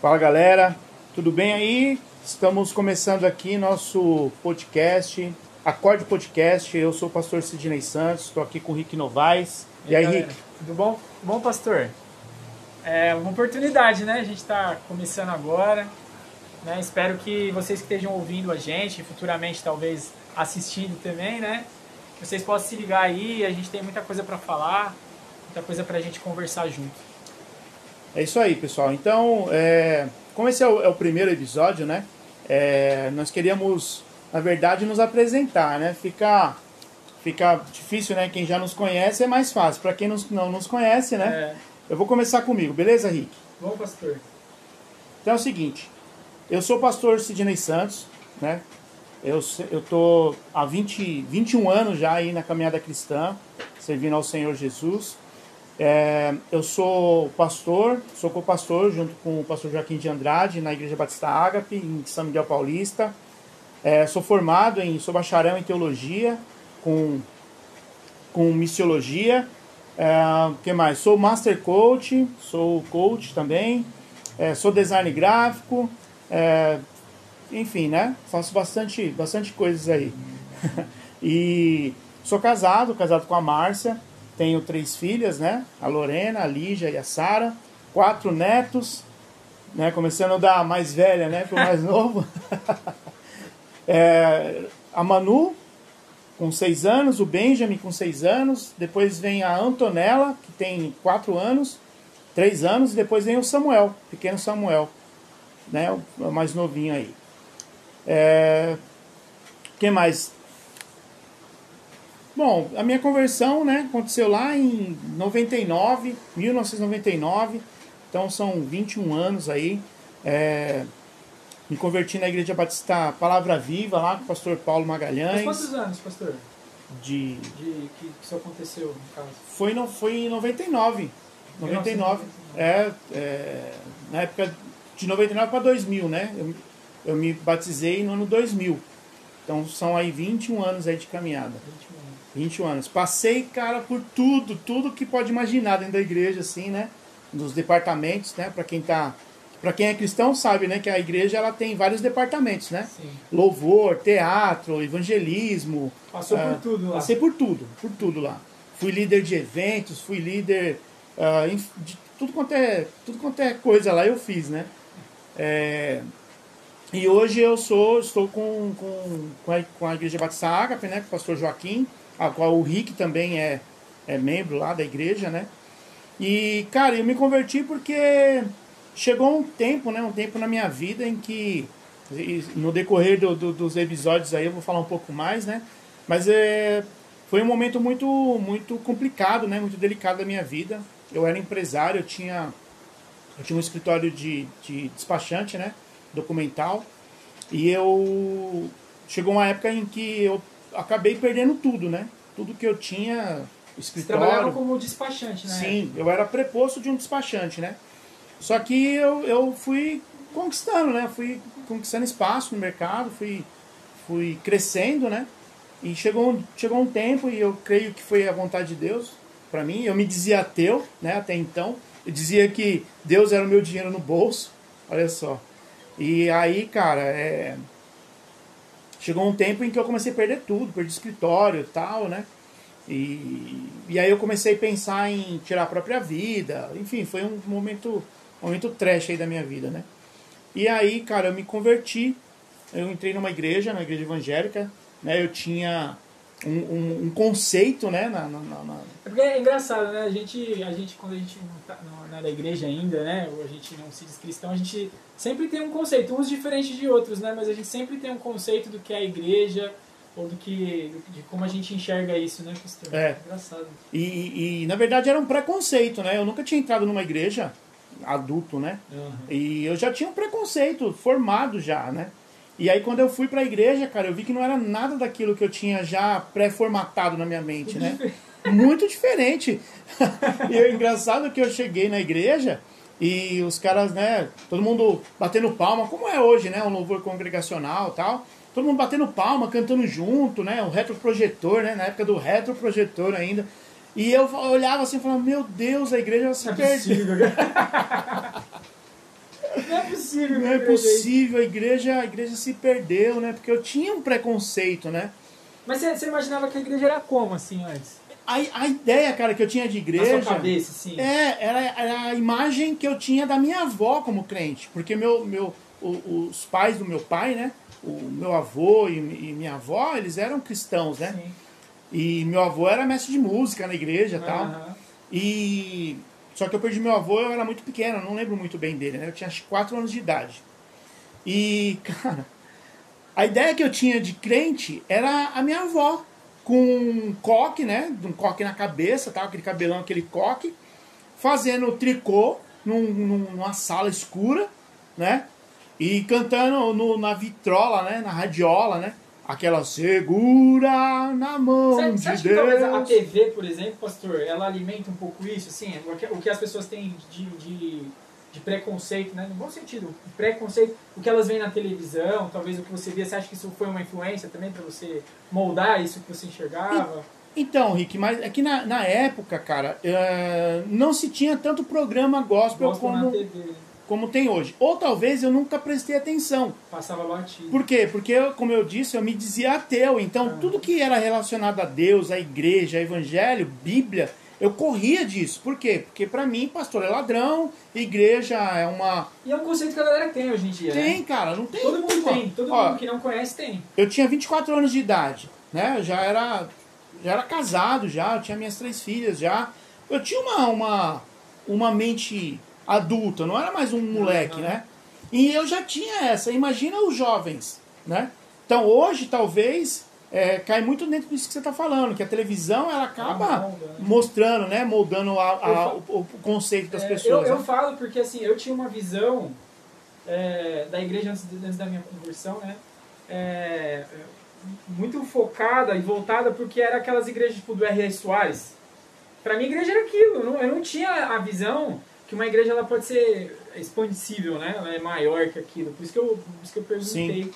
Fala galera, tudo bem aí? Estamos começando aqui nosso podcast, Acorde Podcast. Eu sou o pastor Sidney Santos, estou aqui com o Rick Novaes. E, aí, galera, Rick? Tudo bom? Bom, pastor? É uma oportunidade, né? A gente está começando agora. Né? Espero que vocês que estejam ouvindo a gente, futuramente talvez assistindo também, né? Vocês possam se ligar aí, a gente tem muita coisa para falar, muita coisa para a gente conversar junto. É isso aí, pessoal. Então, é, como esse é o, é o primeiro episódio, né? é, nós queríamos, na verdade, nos apresentar, né? Fica, fica difícil, né? Quem já nos conhece é mais fácil. Para quem nos, não nos conhece, né? É, Eu vou começar comigo, beleza, Rick? bom, pastor? Então é o seguinte, eu sou o pastor Sidney Santos, né? Eu, eu tô há 20, 21 anos já aí na caminhada cristã, servindo ao Senhor Jesus. É, eu sou pastor, sou co-pastor junto com o pastor Joaquim de Andrade na Igreja Batista Ágape, em São Miguel Paulista. É, sou formado em, sou bacharel em teologia, com, com missiologia. É, que mais? Sou master coach, sou coach também. É, sou design gráfico, é, enfim, né? Faço bastante, bastante coisas aí. e sou casado, casado com a Márcia, tenho três filhas, né? A Lorena, a Lígia e a Sara, quatro netos, né? Começando da mais velha, né? Pro mais novo. É, a Manu, com seis anos, o Benjamin com seis anos, depois vem a Antonella, que tem quatro anos, três anos, e depois vem o Samuel, pequeno Samuel, né, o mais novinho aí. É, que mais? Bom, a minha conversão, né, aconteceu lá em 99, 1999, então são 21 anos aí. É, me converti na Igreja Batista Palavra Viva, lá com o pastor Paulo Mas Magalhães. quantos anos, pastor, De, de que isso aconteceu, no caso? foi, no, foi em 99. 99. É, é, na época de 99 para 2000, né? Eu, eu me batizei no ano 2000. Então são aí 21 anos aí de caminhada. 21 anos. 21 anos. Passei, cara, por tudo, tudo que pode imaginar dentro da igreja, assim, né? Nos departamentos, né? Para quem tá. Para quem é cristão sabe, né, que a igreja ela tem vários departamentos, né? Sim. Louvor, teatro, evangelismo. Passou ah, por tudo lá. Passei por tudo, por tudo lá. Fui líder de eventos, fui líder ah, de tudo quanto é tudo quanto é coisa lá eu fiz, né? É, e hoje eu sou estou com, com, com, a, com a igreja Batista Ágape, né? Com o pastor Joaquim, a qual o Rick também é, é membro lá da igreja, né? E cara, eu me converti porque chegou um tempo, né? Um tempo na minha vida em que no decorrer do- do- dos episódios aí eu vou falar um pouco mais, né? Mas é, foi um momento muito, muito complicado, né? Muito delicado da minha vida. Eu era empresário, eu tinha, eu tinha um escritório de, de despachante, né? Documental. E eu... Chegou uma época em que eu acabei perdendo tudo, né? Tudo que eu tinha, Você trabalhava escritório... como despachante, né? Sim, eu era preposto de um despachante, né? Só que eu, eu fui conquistando, né? Fui conquistando espaço no mercado, fui, fui crescendo, né? E chegou, um- chegou um tempo, e eu creio que foi a vontade de Deus para mim. Eu me dizia ateu, né? Até então. Eu dizia que Deus era o meu dinheiro no bolso. Olha só. E aí, cara, é... chegou um tempo em que eu comecei a perder tudo, perdi escritório e tal, né? E, e aí eu comecei a pensar em tirar a própria vida. Enfim, foi um momento, momento trash aí da minha vida, né? E aí, cara, eu me converti. Eu entrei numa igreja, na igreja evangélica, né? Eu tinha um, um, um conceito, né? Na, na, na- na- É porque é engraçado, né? A gente, a gente quando a gente não, tá, não é da igreja ainda, né? Ou a gente não se diz cristão, a gente sempre tem um conceito, uns diferentes de outros, né? Mas a gente sempre tem um conceito do que é a igreja, ou do que. de como a gente enxerga isso, né, pastor? É. Engraçado. E, e, e, na verdade era um preconceito, né? Eu nunca tinha entrado numa igreja adulto, né? E eu já tinha um preconceito formado já, né? E aí quando eu fui pra igreja, cara, eu vi que não era nada daquilo que eu tinha já pré-formatado na minha mente, né? Muito diferente. e é engraçado que eu cheguei na igreja e os caras, né, todo mundo batendo palma, como é hoje, né, um louvor congregacional e tal. Todo mundo batendo palma, cantando junto, né, o retroprojetor, né, na época do retroprojetor ainda. E eu olhava assim e falava, meu Deus, a igreja se é perdeu. Não é possível. Não é possível, a igreja, a igreja se perdeu, né? Porque eu tinha um preconceito, né? Mas você, você imaginava que a igreja era como, assim, antes? A, a ideia, cara, que eu tinha de igreja. Na sua cabeça, sim. É, era, era a imagem que eu tinha da minha avó como crente. Porque meu, meu, o- os pais do meu pai, né? O meu avô e, e minha avó, eles eram cristãos, né? Sim. E meu avô era mestre de música na igreja e tal. Aham. E só que eu perdi meu avô, eu era muito pequeno, não lembro muito bem dele, né? Eu tinha acho que 4 anos de idade. E, cara, a ideia que eu tinha de crente era a minha avó, com um coque, né? Um coque na cabeça, tal, aquele cabelão, aquele coque, fazendo tricô num- numa sala escura, né? E cantando no- na vitrola, né? Na radiola, né? Aquela segura na mão Você, de você acha que Deus. talvez a TV, por exemplo, pastor, ela alimenta um pouco isso, assim, o que, que as pessoas têm de, de, de preconceito, né? No bom sentido, preconceito, o que elas veem na televisão, talvez o que você via, você acha que isso foi uma influência também para você moldar isso que você enxergava? Então, Rick, mas é que na, na época, cara, eh, não se tinha tanto programa gospel Gospel na como, TV, né? Como tem hoje. Ou talvez eu nunca prestei atenção. passava batido. Por quê? Porque, eu, como eu disse, eu me dizia ateu. Então, Ah. tudo que era relacionado a Deus, a igreja, a evangelho, Bíblia, eu corria disso. Por quê? Porque pra mim, pastor é ladrão, igreja é uma. E é um conceito que a galera tem hoje em dia, Tem, né? cara, não tem. Todo mundo tem, todo ó, mundo que não conhece tem. Eu tinha 24 anos de idade, né? Eu já era, já era casado já, eu tinha minhas três filhas já. Eu tinha uma, uma, uma mente adulta, não era mais um moleque, né? E eu já tinha essa. Imagina os jovens, né? Então hoje talvez é, cai muito dentro disso que você está falando, que a televisão ela acaba molda, né? mostrando, né? Moldando a- a- o, o conceito das É, pessoas. Eu, eu né? falo porque assim, eu tinha uma visão é, da igreja antes, antes da minha conversão, né? É, muito focada e voltada porque era aquelas igrejas tipo do R.R. Soares. Pra mim, a igreja era aquilo. Eu não, eu não tinha a visão que uma igreja ela pode ser expandível, né? Ela é maior que aquilo. Por isso que eu, por isso que eu perguntei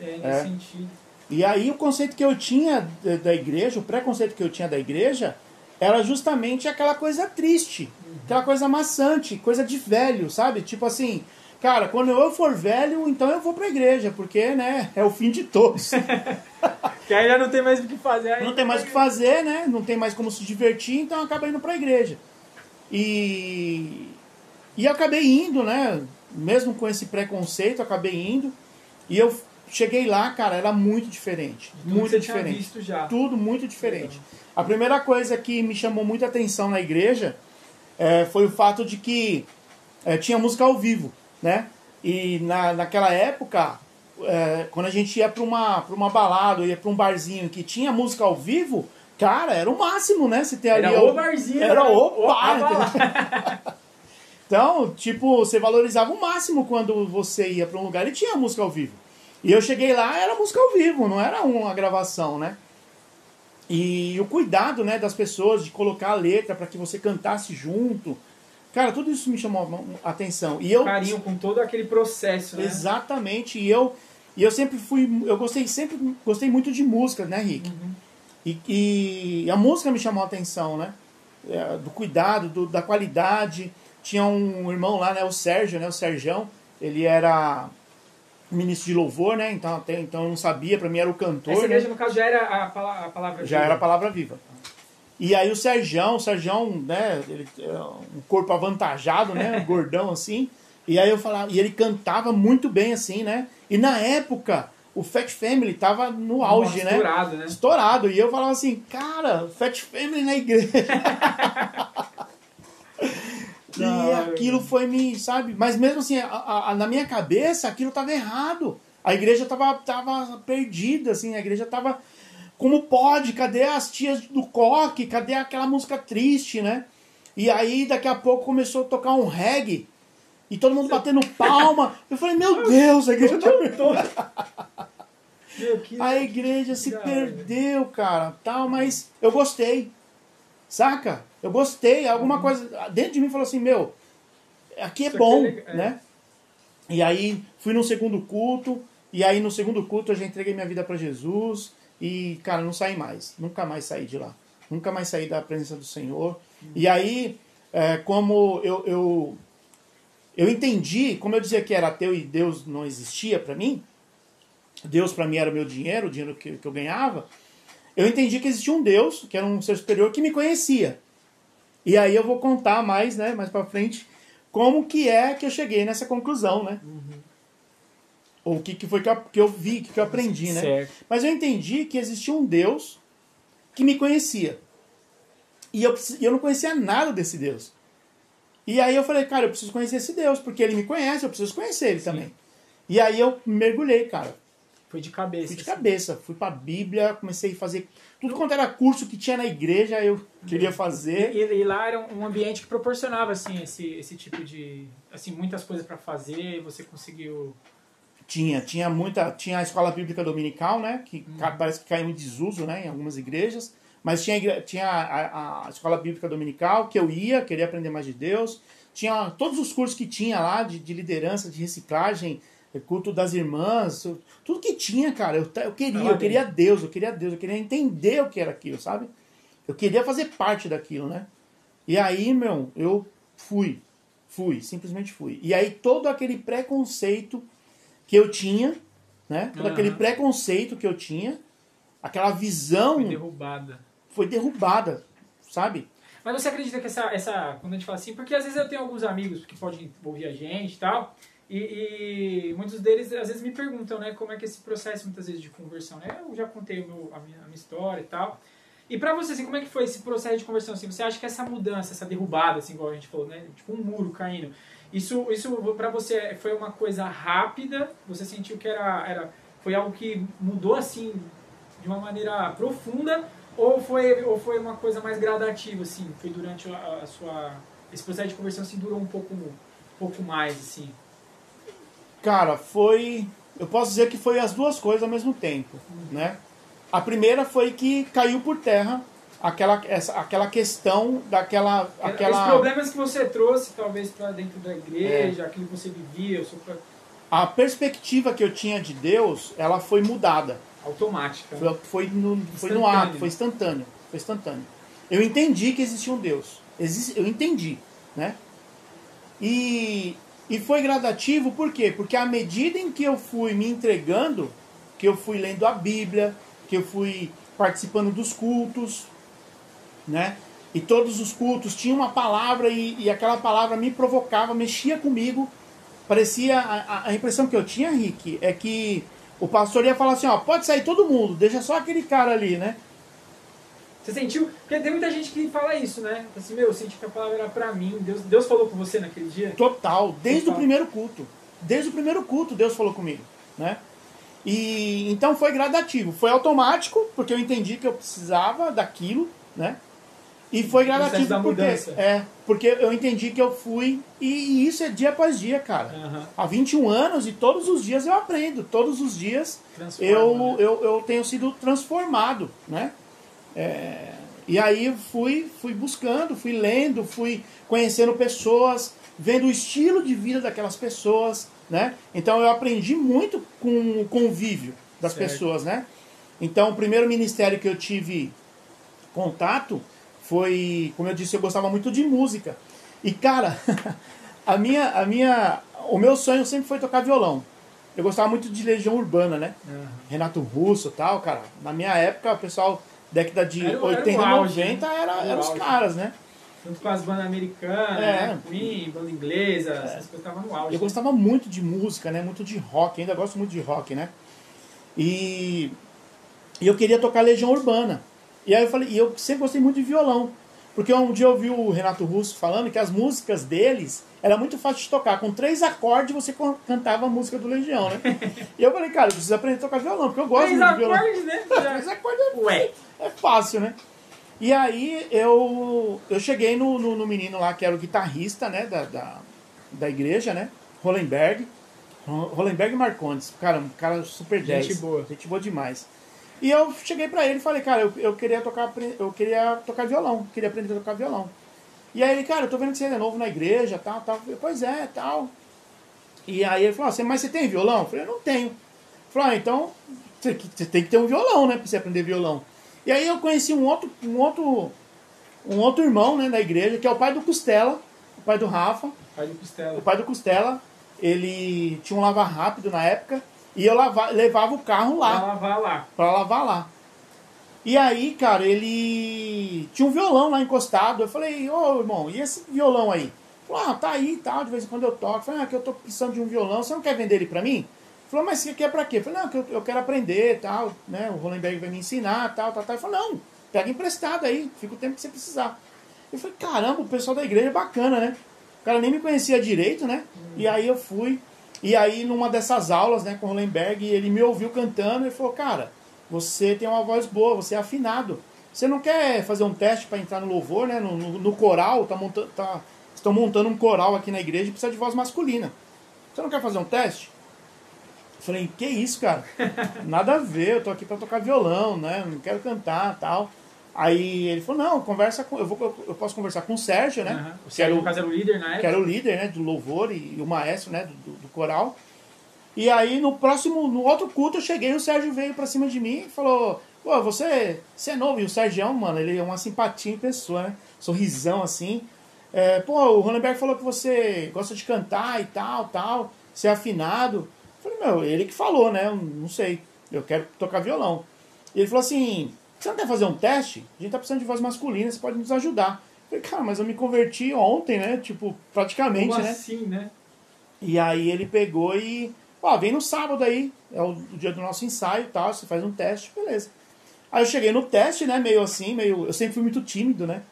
é, nesse É. sentido. E aí o conceito que eu tinha da- igreja, o preconceito que eu tinha da igreja, era justamente aquela coisa triste, aquela coisa maçante, coisa de velho, sabe? Tipo assim, cara, quando eu for velho, então eu vou pra igreja, porque, né, é o fim de todos. Que aí já não tem mais o que fazer. Não tem mais o que fazer, né? Não tem mais como se divertir, então acaba indo pra igreja. E, e acabei indo, né? Mesmo com esse preconceito, acabei indo. E eu cheguei lá, cara, era muito diferente. Tudo muito diferente. visto já. Tudo muito diferente. A primeira coisa que me chamou muita atenção na igreja eh, foi o fato de que eh, tinha música ao vivo, né? E na, naquela época, eh, quando a gente ia para uma, pra uma balada, ou ia para um barzinho que tinha música ao vivo, cara, era o máximo, né? Se ter ali Era o barzinho. Era né? o a bar. Então, tipo, você valorizava o máximo quando você ia para um lugar e tinha música ao vivo. E eu cheguei lá, era música ao vivo, não era uma gravação, né? E o cuidado, né, das pessoas de colocar a letra para que você cantasse junto. Cara, tudo isso me chamou a atenção. E eu Carinho com todo aquele processo, né? Exatamente. E eu, e eu sempre fui. Eu gostei sempre gostei muito de música, né, Rick? Uhum. E, e a música me chamou a atenção, né? É, do cuidado, do- da qualidade. Tinha um irmão lá, né? O Sérgio, né? O Serjão. Ele era ministro de louvor, né? Então, até, então eu não sabia, pra mim era o cantor. Essa né? igreja, no caso, já era a, pala- a palavra Já viva. era a palavra viva. E aí o Serjão, o Serjão, né, ele é um corpo avantajado, né, um gordão assim. E aí eu falava, e ele cantava muito bem assim, né? E na época, o Fat Family tava no auge, né? Estourado, né? Estourado. E eu falava assim, cara, Fat Family na igreja. e hora, aquilo foi me, sabe? Mas mesmo assim, a- a- a- na minha cabeça, aquilo tava errado. A igreja tava, tava perdida, assim, a igreja tava. Como pode? Cadê as tias do coque? Cadê aquela música triste, né? E aí, daqui a pouco, começou a tocar um reggae. E todo mundo batendo palma. Eu falei, meu Deus, a igreja tá perdida. A igreja se perdeu, cara, tal, mas eu gostei. Saca? Eu gostei, alguma coisa dentro de mim falou assim, meu, aqui é Isso aqui bom, é legal, é. né? E aí fui no segundo culto, e aí no segundo culto eu já entreguei minha vida para Jesus e, cara, não saí mais, nunca mais saí de lá. Nunca mais saí da presença do Senhor. E aí, é, como eu, eu eu entendi, como eu dizia que era ateu e Deus não existia para mim, Deus para mim era o meu dinheiro, o dinheiro que, que eu ganhava, eu entendi que existia um Deus, que era um ser superior, que me conhecia. E aí eu vou contar mais, né, mais para frente, como que é que eu cheguei nessa conclusão, né? Uhum. Ou o que, que foi que eu, que eu vi, que, que eu aprendi, né? Certo. Mas eu entendi que existia um Deus que me conhecia. E eu, eu não conhecia nada desse Deus. E aí eu falei, cara, eu preciso conhecer esse Deus, porque ele me conhece, eu preciso conhecer ele Sim. também. E aí eu mergulhei, cara. Foi de cabeça. Fui de assim. cabeça. Fui pra Bíblia, comecei a fazer tudo quanto era curso que tinha na igreja, eu queria fazer. E, e lá era um ambiente que proporcionava, assim, esse, esse tipo de... Assim, muitas coisas para fazer, e você conseguiu... Tinha, tinha muita... Tinha a escola bíblica dominical, né? Que hum. parece que caiu em desuso, né? Em algumas igrejas. Mas tinha, tinha a, a, escola bíblica dominical, que eu ia, queria aprender mais de Deus. Tinha todos os cursos que tinha lá, de, de liderança, de reciclagem, culto das irmãs, tudo que tinha, cara. Eu, eu queria, eu queria Deus, eu queria Deus, eu queria entender o que era aquilo, sabe? Eu queria fazer parte daquilo, né? E aí, meu, eu fui. Fui, simplesmente fui. E aí todo aquele preconceito que eu tinha, né? Todo uhum. aquele preconceito que eu tinha, aquela visão. Foi derrubada foi derrubada, sabe? Mas você acredita que essa, essa. Quando a gente fala assim, porque às vezes eu tenho alguns amigos que podem ouvir a gente e tal, e, e, muitos deles às vezes me perguntam, né, como é que esse processo muitas vezes de conversão, né? Eu já contei meu, a, minha, a minha história e tal. E pra você, assim, como é que foi esse processo de conversão? Assim, você acha que essa mudança, essa derrubada, assim, igual a gente falou, né? Tipo um muro caindo. Isso, isso pra você foi uma coisa rápida? Você sentiu que era, era, foi algo que mudou, assim, de uma maneira profunda? Ou foi, ou foi uma coisa mais gradativa, assim? Foi durante a, a sua... Esse processo de conversão, assim, durou um pouco, um pouco mais, assim? Cara, foi... Eu posso dizer que foi as duas coisas ao mesmo tempo, né? A primeira foi que caiu por terra aquela, essa, aquela questão daquela... Aquela... Os problemas que você trouxe, talvez, para dentro da igreja, é. aquilo que você vivia... Sua... A perspectiva que eu tinha de Deus, ela foi mudada automática. Foi, foi, no, foi no ato, foi instantâneo. Foi instantâneo. Eu entendi que existia um Deus. Existe, eu entendi, né? E, e foi gradativo por quê? Porque à medida em que eu fui me entregando, que eu fui lendo a Bíblia, que eu fui participando dos cultos, né? E todos os cultos tinham uma palavra e, e aquela palavra me provocava, mexia comigo. Parecia a, a impressão que eu tinha, Rick, é que o pastor ia falar assim, ó, pode sair todo mundo, deixa só aquele cara ali, né? Você sentiu? Porque tem muita gente que fala isso, né? Assim, meu, eu senti que a palavra era pra mim. Deus, Deus falou com você naquele dia? Total, desde Total. o primeiro culto. Desde o primeiro culto Deus falou comigo, né? E então foi gradativo, foi automático, porque eu entendi que eu precisava daquilo, né? E foi gradativo porque, é, porque eu entendi que eu fui, e, isso é dia após dia, cara. Uhum. Há 21 anos e todos os dias eu aprendo, todos os dias eu, né? eu, eu tenho sido transformado, né? É, e aí fui, fui buscando, fui lendo, fui conhecendo pessoas, vendo o estilo de vida daquelas pessoas, né? Então eu aprendi muito com o convívio das certo. pessoas, né? Então o primeiro ministério que eu tive contato foi, como eu disse, eu gostava muito de música. E cara, a minha, a minha, o meu sonho sempre foi tocar violão. Eu gostava muito de Legião Urbana, né? Uhum. Renato Russo, tal, cara. Na minha época, o pessoal década de era, 80, era 90 né? era, era, os caras, né? Junto com as bandas americanas, é. né? Queen, banda inglesa, é. essas coisas estavam no auge. Eu gostava muito de música, né? Muito de rock, ainda gosto muito de rock, né? E, e eu queria tocar Legião Urbana. E aí eu falei, e eu sempre gostei muito de violão. Porque um dia eu ouvi o Renato Russo falando que as músicas deles era muito fácil de tocar. Com três acordes você cantava a música do Legião, né? e eu falei, cara, eu preciso aprender a tocar violão, porque eu gosto três muito de violão. Acordes, né? três acordes é, Ué. é fácil, né? E aí eu, eu cheguei no, no, no, menino lá que era o guitarrista, né, da, da, da igreja, né? Hollenberg. Hollenberg Marcondes. Cara, um cara super 10. Gente boa. Gente boa demais. E eu cheguei para ele e falei, cara, eu, eu queria tocar eu queria tocar violão, queria aprender a tocar violão. E aí ele, cara, eu tô vendo que você é novo na igreja, tal, tal. Eu, pois é, tal. E aí ele falou assim, mas você tem violão? Eu falei, eu não tenho. Ele falou, ah, então você, tem que ter um violão, né, pra você aprender violão. E aí eu conheci um outro, um outro, um outro irmão, né, da igreja, que é o pai do Costela, o pai do Rafa, Pai do o Costela. pai do Costela, ele tinha um lavar rápido na época e eu levava o carro Pra lá, lavar lá. pra lavar lá. E aí, cara, ele tinha um violão lá encostado. Eu falei, ô irmão, e esse violão aí? Ele Falou, ah, tá aí e tal, de vez em quando eu toco. Eu falei, ah, que eu tô precisando de um violão, você não quer vender ele pra mim? Ele Falou, mas você quer pra quê? Eu falei, não, que eu, eu quero aprender tal, né? O Rolenberg vai me ensinar tal, tal, tal. Ele falou, não, pega emprestado aí, fica o tempo que você precisar. Eu falei, caramba, o pessoal da igreja é bacana, né? O cara nem me conhecia direito, né? E aí eu fui. E aí, numa dessas aulas, né, com o Rolenberg, ele me ouviu cantando e falou, cara, você tem uma voz boa, você é afinado. Você não quer fazer um teste para entrar no louvor, né? No, no- no coral, tá montando, tá, estão montando um coral aqui na igreja e precisa de voz masculina. Você não quer fazer um teste? Eu falei, que isso, cara? Nada a ver, eu tô aqui para tocar violão, né? Não quero cantar tal. Aí ele falou, não, conversa com. Eu, vou, eu posso conversar com o Sérgio, né? Aham. O Que era Sérgio, o- era o líder na que era o líder né, do louvor e, e o maestro né, do, do- do coral. E aí no próximo, no outro culto eu cheguei, o Sérgio veio pra cima de mim e falou, pô, você, você é novo, e o Sérgio, mano, ele é uma simpatia em pessoa, né? Sorrisão assim. É, pô, o Ronenberg falou que você gosta de cantar e tal, tal, ser afinado. Eu falei, meu, ele que falou, né? Eu não sei. Eu quero tocar violão. E ele falou assim: você não quer fazer um teste? A gente tá precisando de voz masculina, você pode nos ajudar. Eu falei, cara, mas eu me converti ontem, né? Tipo, praticamente, Como né? assim, né? E aí ele pegou e. Ó, vem no sábado aí, é o, dia do nosso ensaio e tal, você faz um teste, beleza. Aí eu cheguei no teste, né? Meio assim, meio. Eu sempre fui muito tímido, né?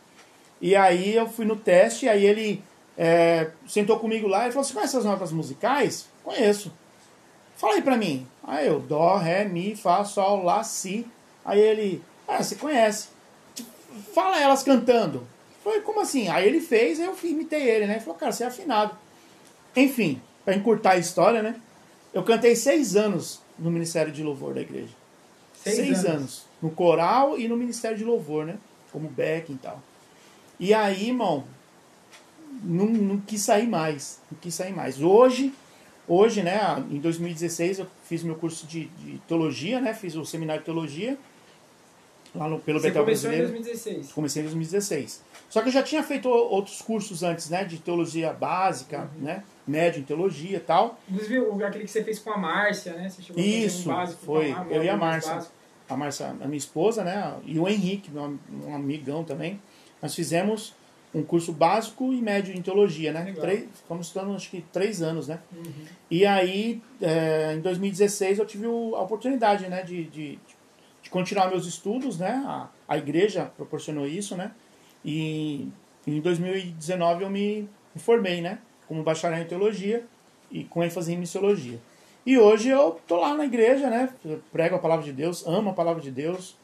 E aí eu fui no teste, aí ele é, sentou comigo lá e falou: Você conhece as notas musicais? Conheço. Fala aí pra mim. Aí eu, Dó, Ré, Mi, Fá, Sol, Lá, Si. Aí ele, ah, você conhece. Fala elas cantando. Falei, como assim? Aí ele fez, aí eu imitei ele, né? Ele falou, cara, você é afinado. Enfim, pra encurtar a história, né? Eu cantei seis anos no Ministério de Louvor da igreja. Seis anos. No coral e no Ministério de Louvor, né? Como backing e tal. E aí, irmão, não, não quis sair mais. Não quis sair mais. Hoje, hoje, né, em 2016, eu fiz meu curso de, de teologia, né? Fiz o seminário de teologia lá no, pelo Você Betel começou em Brasileiro. 2016. Comecei em 2016. Só que eu já tinha feito outros cursos antes, né? De teologia básica, Uhum. né? Médio em teologia e tal. Inclusive, o- aquele que você fez com a Márcia, né? Você chegou a Isso, um básico foi. a, Eu e a Márcia. A Márcia, a minha esposa, né? E o Henrique, meu, um amigão também. Nós fizemos um curso básico e médio em teologia, né? Legal. Três, ficamos estudando acho que três anos, né? Uhum. E aí, é, em 2016, eu tive a oportunidade, né? De, de, de continuar meus estudos, né? A, a igreja proporcionou isso, né? E em 2019 eu me, me formei, né? Como bacharel em teologia e com ênfase em missiologia. E hoje eu tô lá na igreja, né? Prego a palavra de Deus, amo a palavra de Deus.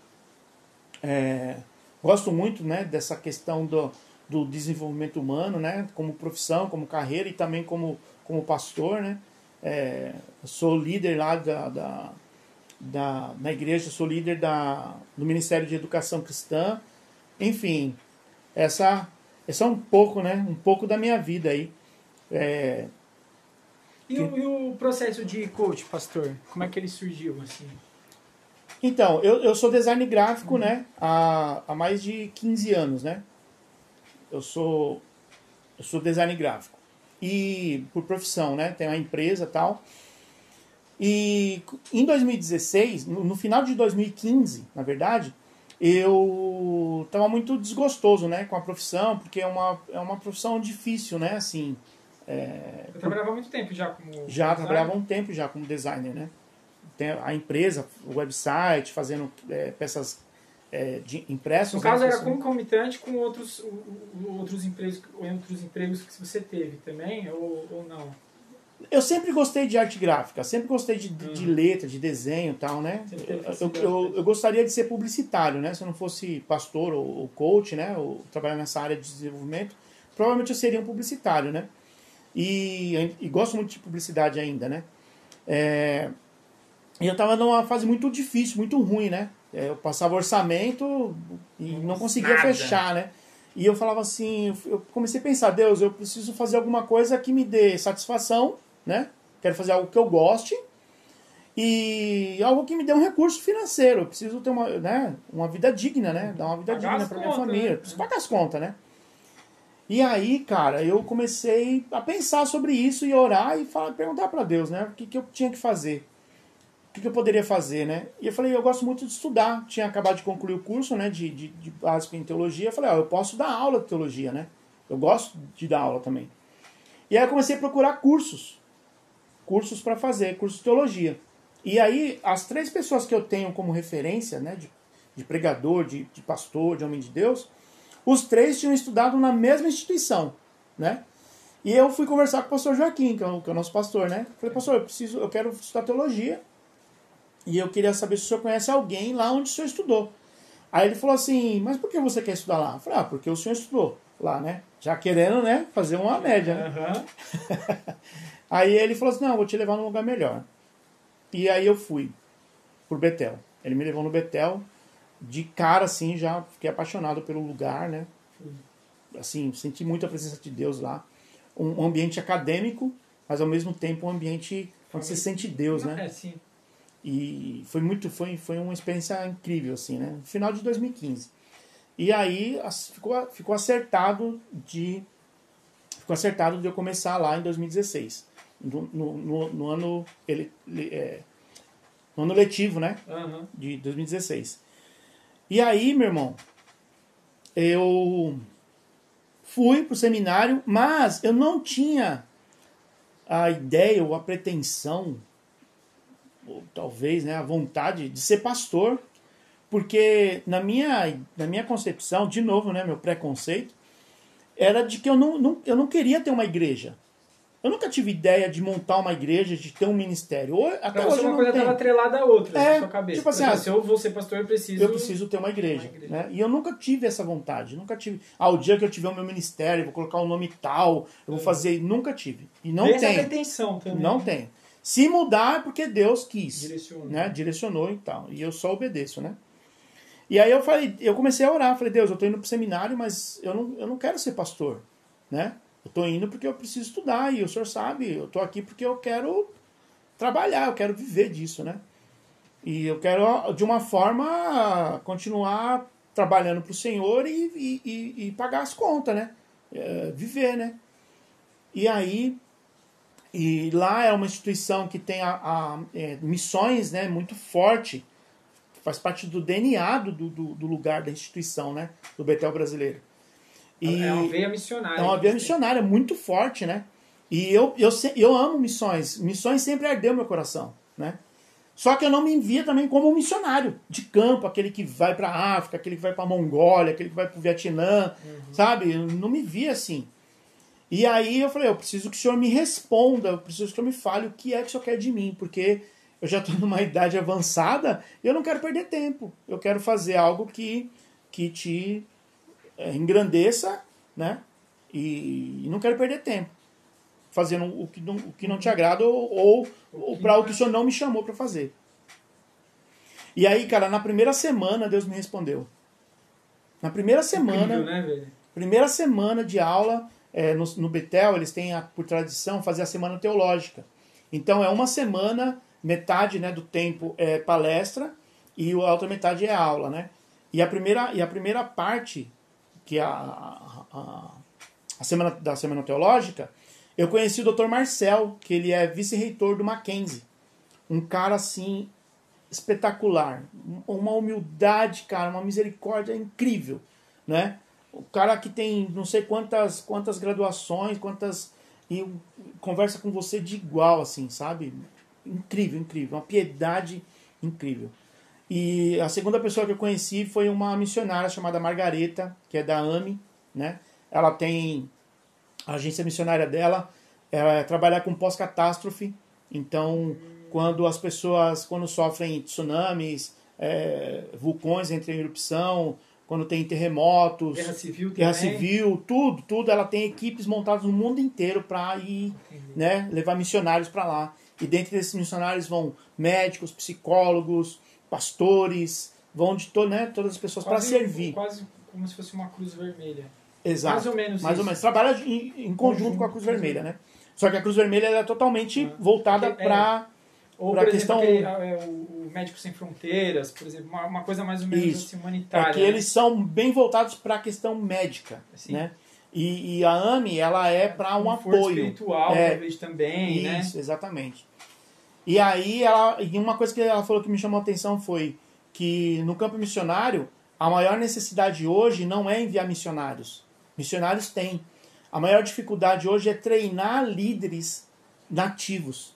É, gosto muito, né? Dessa questão do, do desenvolvimento humano, né? Como profissão, como carreira e também como, como pastor, né? É, sou líder lá da, da, da, na igreja, sou líder da, do Ministério de Educação Cristã. Enfim, essa, essa é um pouco, né? Um pouco da minha vida aí. É, E, o, e o processo de coach, pastor? Como é que ele surgiu, assim? Então, eu, eu sou design gráfico, né? Há, há mais de 15 anos, né? Eu sou, eu sou design gráfico. E por profissão, né? Tenho uma empresa e tal. E em 2016, no, final de 2015, na verdade, eu estava muito desgostoso, né? Com a profissão, porque é uma, é uma profissão difícil, né? Assim, é, Eu trabalhava muito tempo já como. já designer. trabalhava um tempo já como designer, né? Tem a empresa, o website, fazendo é, peças é, de impressos. No né, caso, era pessoal? concomitante com outros, outros, empregos, outros empregos que você teve também, ou, ou não? Eu sempre gostei de arte gráfica, sempre gostei de, de, de Uhum. letra, de desenho e tal, né? Eu, eu, eu gostaria de ser publicitário, né? Se eu não fosse pastor ou, ou coach, né? Ou trabalhar nessa área de desenvolvimento, provavelmente eu seria um publicitário, né? E, e gosto muito de publicidade ainda, né? É, e eu tava numa fase muito difícil, muito ruim, né? É, eu passava orçamento e não conseguia Nada. fechar, né? E eu falava assim, eu- comecei a pensar, Deus, eu preciso fazer alguma coisa que me dê satisfação, né? Quero fazer algo que eu goste e algo que me dê um recurso financeiro. Eu preciso ter uma, né, uma vida digna, né? Dar uma vida Pagar digna para minha família. né? Preciso pagar as contas, né? E aí, cara, eu comecei a pensar sobre isso e orar e falar, perguntar para Deus, né? O que, que eu tinha que fazer? O que, eu poderia fazer, né? E eu falei, eu gosto muito de estudar. Tinha acabado de concluir o curso, né? De, de, de básico em teologia. Eu falei, ó, eu posso dar aula de teologia, né? Eu gosto de dar aula também. E aí eu comecei a procurar cursos. Cursos para fazer, cursos de teologia. E aí, as três pessoas que eu tenho como referência, né? De, de pregador, de, de pastor, de homem de Deus os três tinham estudado na mesma instituição, né? E eu fui conversar com o pastor Joaquim, que é o, que é o nosso pastor, né? Falei, pastor, eu preciso, eu quero estudar teologia. E eu queria saber se o senhor conhece alguém lá onde o senhor estudou. Aí ele falou assim, mas por que você quer estudar lá? Eu falei, ah, porque o senhor estudou lá, né? Já querendo, né, fazer uma média, né? Uhum. aí ele falou assim, não, vou te levar num lugar melhor. E aí eu fui por Betel. Ele me levou no Betel, de cara, assim, já fiquei apaixonado pelo lugar, né? Assim, senti muito a presença de Deus lá. Um ambiente acadêmico, mas ao mesmo tempo um ambiente onde você sente Deus, né? É, sim. E foi muito, foi, foi uma experiência incrível, assim, né? No final de 2015. E aí ficou, ficou acertado de ficou acertado de eu começar lá em 2016. No, no, no ano ele, é, no ano letivo, né? Uhum. De 2016. E aí, meu irmão, eu fui pro seminário, mas eu não tinha a ideia ou a pretensão, ou talvez né, a vontade de ser pastor, porque na minha, na minha concepção, de novo, né, meu preconceito, era de que eu não, não, eu não queria ter uma igreja. Eu nunca tive ideia de montar uma igreja, de ter um ministério. Ou, até pra hoje uma coisa estava atrelada à outra é, na sua cabeça. Tipo assim, ah, se eu vou ser pastor, eu preciso. Eu preciso ter uma igreja. Uma igreja. Né? E eu nunca tive essa vontade. Nunca tive. Ah, o dia que eu tiver o meu ministério, eu vou colocar o um nome tal, eu vou é. fazer. Nunca tive. E não tem. Essa pretensão também. Não tem. Se mudar é porque Deus quis. Direcionou. Né? Direcionou e tal. E eu só obedeço, né? E aí eu falei, eu comecei a orar, falei, Deus, eu estou indo para o seminário, mas eu não, eu não quero ser pastor, né? Eu estou indo porque eu preciso estudar e o senhor sabe, eu estou aqui porque eu quero trabalhar, eu quero viver disso, né? E eu quero, de uma forma, continuar trabalhando para o Senhor e, e, e, pagar as contas, né? É, viver, né? E aí, e lá é uma instituição que tem a, a é, missões né, muito forte, faz parte do DNA do, do, do lugar da instituição, né? Do Betel brasileiro. E é uma veia missionária. É uma veia missionária muito forte, né? E eu, eu, eu amo missões. Missões sempre ardeu meu coração, né? Só que eu não me envia também como um missionário de campo, aquele que vai para a África, aquele que vai para a Mongólia, aquele que vai para o Vietnã, uhum. sabe? Eu não me via assim. E aí eu falei, eu preciso que o senhor me responda, eu preciso que o senhor me fale o que é que o senhor quer de mim, porque eu já estou numa idade avançada e eu não quero perder tempo. Eu quero fazer algo que, que te é, engrandeça, né? E, e, não quero perder tempo fazendo o que não, o que não te agrada ou, ou, ou para o que o senhor não me chamou para fazer. E aí, cara, na primeira semana Deus me respondeu. Na primeira semana, Incrível, né, primeira semana de aula é, no, no Betel, eles têm a, por tradição fazer a semana teológica. Então é uma semana, metade né, do tempo é palestra e a outra metade é aula, né? E a primeira, e a primeira parte que é a, a, a semana da Semana Teológica, eu conheci o Dr. Marcel, que ele é vice-reitor do Mackenzie. Um cara assim espetacular, uma humildade, cara, uma misericórdia incrível, né? O cara que tem não sei quantas quantas graduações, quantas e conversa com você de igual assim, sabe? Incrível, incrível, uma piedade incrível. E a segunda pessoa que eu conheci foi uma missionária chamada Margareta, que é da AME, né? Ela tem a agência missionária dela, ela é trabalhar com pós-catástrofe. Então, quando as pessoas, quando sofrem tsunamis, é, vulcões entram em erupção, quando tem terremotos, guerra civil, guerra civil, tudo, tudo, ela tem equipes montadas no mundo inteiro para ir, né, levar missionários para lá. E dentro desses missionários vão médicos, psicólogos, pastores, vão de to, né, todas as pessoas para servir. Quase como se fosse uma cruz vermelha. Exato. Mais ou menos Mais isso. ou menos. Trabalha em, em conjunto com a Cruz Vermelha, né? Só que a Cruz Vermelha é totalmente ah. voltada para ou, por questão... aquele, é, o Médicos Sem Fronteiras, por exemplo, uma, uma coisa mais ou menos assim, humanitária. É que né? eles são bem voltados para a questão médica, né? E, e a AME, ela é para um, apoio. espiritual, é, talvez também, isso, né? Isso, exatamente. E aí, ela, e uma coisa que ela falou que me chamou a atenção foi que no campo missionário, a maior necessidade hoje não é enviar missionários. Missionários têm. A maior dificuldade hoje é treinar líderes nativos.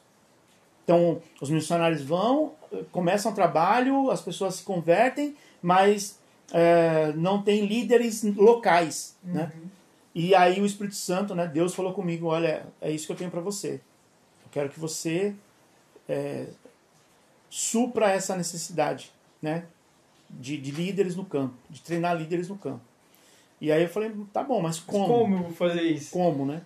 Então, os missionários vão, começam o trabalho, as pessoas se convertem, mas é, não tem líderes locais, né? E aí o Espírito Santo, né? Deus falou comigo, olha, é isso que eu tenho para você. Eu quero que você é, supra essa necessidade, né? De, de líderes no campo, de treinar líderes no campo. E aí eu falei, tá bom, mas como? Mas como eu vou fazer isso? Como, né?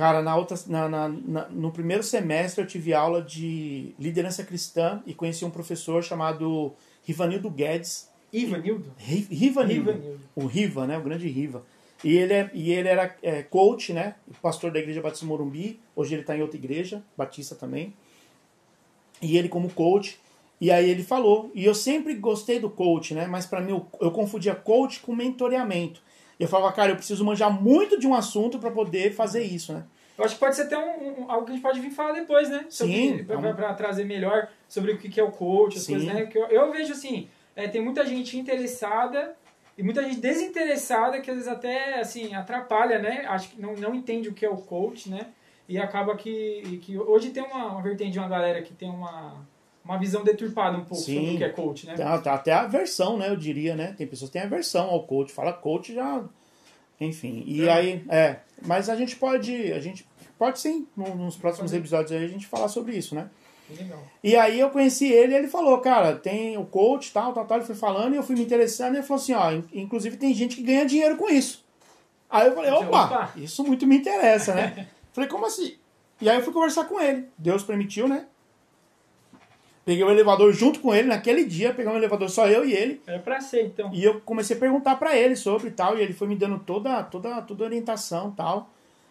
Cara, na outra, na, na, na- no primeiro semestre eu tive aula de liderança cristã e conheci um professor chamado Rivanildo Guedes. Ivanildo? Ri- Rivanildo. Rivanildo. O Riva, né? O grande Riva. E ele, é, e ele era é, coach, né? Pastor da Igreja Batista Morumbi. Hoje ele está em outra igreja, Batista também. E ele como coach. E aí ele falou. E eu sempre gostei do coach, né? Mas para mim eu, eu confundia coach com mentoreamento. E eu falava, cara, eu preciso manjar muito de um assunto para poder fazer isso, né? Eu acho que pode ser até um, um- algo que a gente pode vir falar depois, né? Sim, pra trazer melhor sobre o que que é o coach, as Sim. coisas, né? Porque eu, eu vejo assim, é, tem muita gente interessada e muita gente desinteressada que às vezes até, assim, atrapalha, né? Acho que não, não entende o que é o coach, né? E acaba que, que hoje tem uma, uma vertente de uma galera que tem uma, uma visão deturpada um pouco Sim. sobre o que é coach, né? Tá, tá até a versão, né? Eu diria, né? Tem pessoas que têm aversão ao coach. Fala coach já. Enfim. E É. aí, é. Mas a gente pode. A gente pode sim, no- nos próximos episódios aí, a gente falar sobre isso, né? Legal. E aí eu conheci ele e ele falou, cara, tem o coach, tal, tal, tal. Ele foi falando e eu fui me interessando e ele falou assim, ó, in- inclusive tem gente que ganha dinheiro com isso. Aí eu falei, Eu falei, opa, opa. isso muito me interessa, né? falei, como assim? E aí eu fui conversar com ele. Deus permitiu, né? Peguei o elevador junto com ele naquele dia, peguei um elevador só eu e ele. É pra ser, então. E eu comecei a perguntar pra ele sobre e tal, e ele foi me dando toda, toda, toda orientação tal.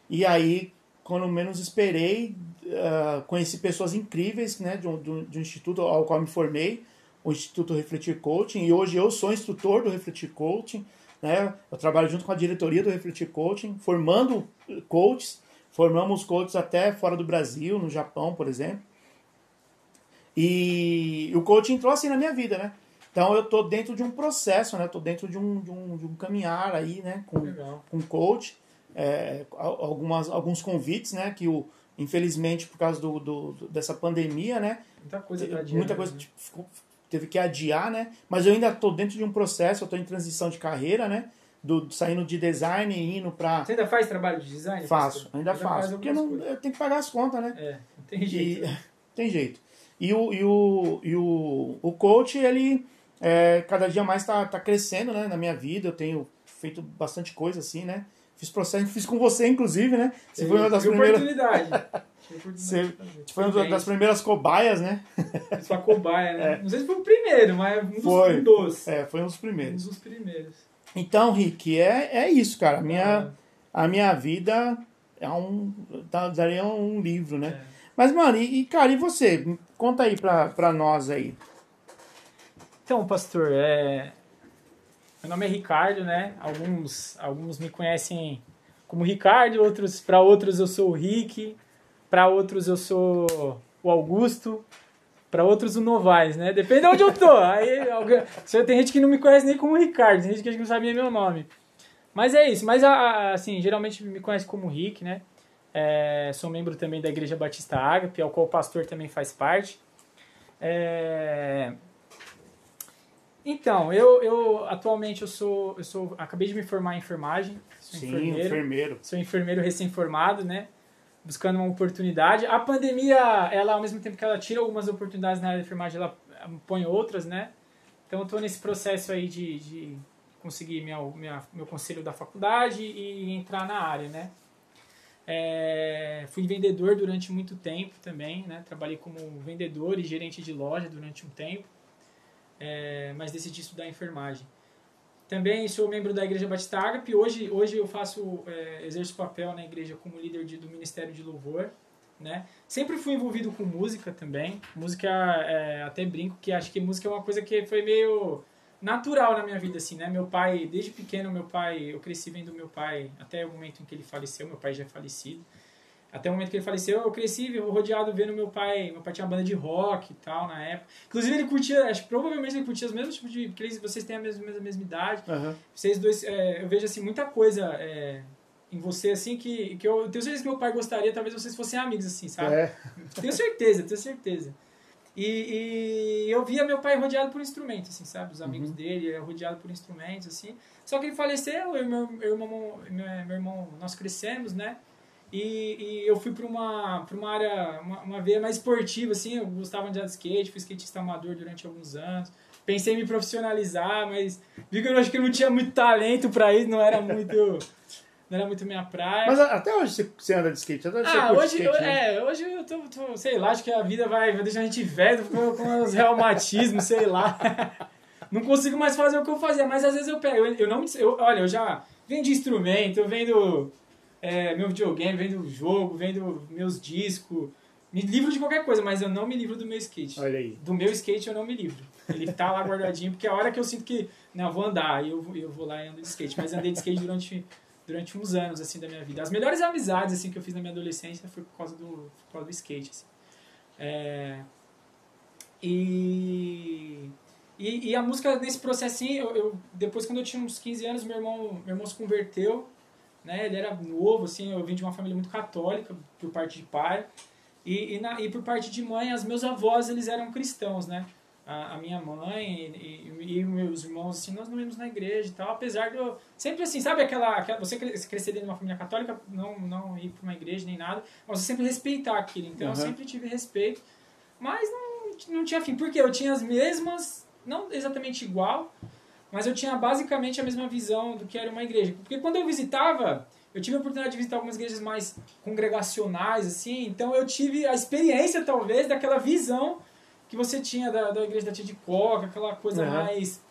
E aí, quando menos esperei, ah, conheci pessoas incríveis, né, de um, de um- de um instituto ao qual me formei, o Instituto Refletir Coaching, e hoje eu sou instrutor do Refletir Coaching, né, eu trabalho junto com a diretoria do Refletir Coaching, formando coaches, formamos coaches até fora do Brasil, no Japão, por exemplo. E o coaching entrou assim na minha vida, né? Então eu tô dentro de um processo, né? Tô dentro de um, de um, de um caminhar aí, né? Com, Legal. com coach. É, al- algumas, alguns convites, né? Que o, infelizmente, por causa do, do- dessa pandemia, né? Muita coisa adiante, muita coisa né? tipo, teve que adiar, né? Mas eu ainda tô dentro de um processo, eu tô em transição de carreira, né? Do, saindo de design e indo pra. Você ainda faz trabalho de design? Faço, ainda faz faço. Porque não, eu tenho que pagar as contas, né? É, não tem jeito. E, tem jeito. E o, e o, e o, o coach, ele é, cada dia mais tá, tá crescendo né, na minha vida. Eu tenho feito bastante coisa assim, né? Fiz processo, fiz com você, inclusive, né? Você foi uma das primeiras. oportunidade. Você foi uma das primeiras cobaias, né? Sua cobaia, né? Não sei se foi o primeiro, mas um dos, Foi. um dos. É, foi um dos Um primeiros. dos primeiros. Então, Rick, é, é isso, cara. A minha, Ah, a minha vida é um. tá- Daria um livro, né? é. Mas, mano, e, cara, e você? Conta aí pra, pra nós aí. Então, pastor, é... meu nome é Ricardo, né? Alguns, alguns me conhecem como Ricardo, outros para outros eu sou o Rick, para outros eu sou o Augusto, para outros o Novaes, né? Depende de onde eu tô. Aí alguém- tem gente que não me conhece nem como Ricardo, tem gente que não sabia meu nome. Mas é isso. Mas assim, geralmente me conhece como Rick, né? É, sou membro também da Igreja Batista Ágape, ao qual o pastor também faz parte. É, então, eu, eu atualmente eu sou, eu sou. Acabei de me formar em enfermagem. Sou Sim, enfermeiro. enfermeiro. Sou enfermeiro recém-formado, né? Buscando uma oportunidade. A pandemia, ela, ao mesmo tempo que ela tira algumas oportunidades na área de enfermagem, ela põe outras, né? Então, eu estou nesse processo aí de, de conseguir minha, minha, meu conselho da faculdade e entrar na área, né? É, fui vendedor durante muito tempo também, né? Trabalhei como vendedor e gerente de loja durante um tempo, é, mas decidi estudar enfermagem. Também sou membro da Igreja Batista Ágape. Hoje, hoje eu faço, é, exerço papel na igreja como líder de- do Ministério de Louvor. Né? Sempre fui envolvido com música também. Música, é, até brinco que acho que música é uma coisa que foi meio natural na minha vida, assim, né? Meu pai, desde pequeno, meu pai, eu cresci vendo meu pai, até o momento em que ele faleceu, meu pai já é falecido. Até o momento que ele faleceu, eu cresci rodeado vendo meu pai. Meu pai tinha uma banda de rock e tal na época. Inclusive, ele curtia, acho que provavelmente ele curtia os mesmos tipos de. Porque vocês têm a mesma, a mesma idade. Uhum. Vocês dois, é, eu vejo assim, muita coisa é, em você, assim, que, que eu tenho certeza que meu pai gostaria, talvez vocês fossem amigos, assim, sabe? É. Tenho certeza, tenho certeza. E, e, eu via meu pai rodeado por instrumentos, assim, sabe? Os amigos Uhum. dele, rodeado por instrumentos, assim. Só que ele faleceu, eu e meu, meu, irmão, meu, meu irmão, nós crescemos, né? E, e eu fui para uma, pra uma área, uma, uma veia mais esportiva, assim. Eu gostava de andar de skate, fui skatista amador durante alguns anos. Pensei em me profissionalizar, mas vi que eu acho que eu não tinha muito talento para isso, não era muito... Não era muito minha praia. Mas até hoje você- anda de skate? Até hoje Ah, hoje, skate, né? é, hoje eu tô, tô- sei lá, acho que a vida vai, vai deixar a gente velho, com, com os reumatismos, sei lá. Não consigo mais fazer o que eu fazia, mas às vezes eu pego, eu, eu não, eu, olha, eu já vendo instrumento, eu vendo é, meu videogame, vendo jogo, vendo meus discos, me livro de qualquer coisa, mas eu não me livro do meu skate. Olha aí. Do meu skate eu não me livro. Ele tá lá guardadinho, porque a hora que eu sinto que, não, eu vou andar, eu, vou- eu vou lá e ando de skate. Mas andei de skate durante, durante uns anos, assim, da minha vida. As melhores amizades, assim, que eu fiz na minha adolescência foi por causa do, por causa do skate, assim. É, e, e, e a música, nesse processinho, eu, eu- depois quando eu tinha uns 15 anos, meu irmão, meu irmão se converteu, né? Ele era novo, assim, eu vim de uma família muito católica, por parte de pai. E, e, na, e por parte de mãe, os meus avós, eles eram cristãos, né? A, a minha mãe e, e, meus irmãos, assim, nós não íamos na igreja e tal, apesar de eu... Sempre assim, sabe aquela... aquela você cre- crescer dentro de uma família católica, não, não ir para uma igreja nem nada, mas você sempre respeitar aquilo. Então, eu Uhum. sempre tive respeito, mas não, não tinha fim. Porque eu tinha as mesmas, não exatamente igual, mas eu tinha basicamente a mesma visão do que era uma igreja. Porque quando eu visitava, eu tive a oportunidade de visitar algumas igrejas mais congregacionais, assim, então eu tive a experiência, talvez, daquela visão que você tinha da, da igreja da Tia de Coca, aquela coisa Uhum. mais,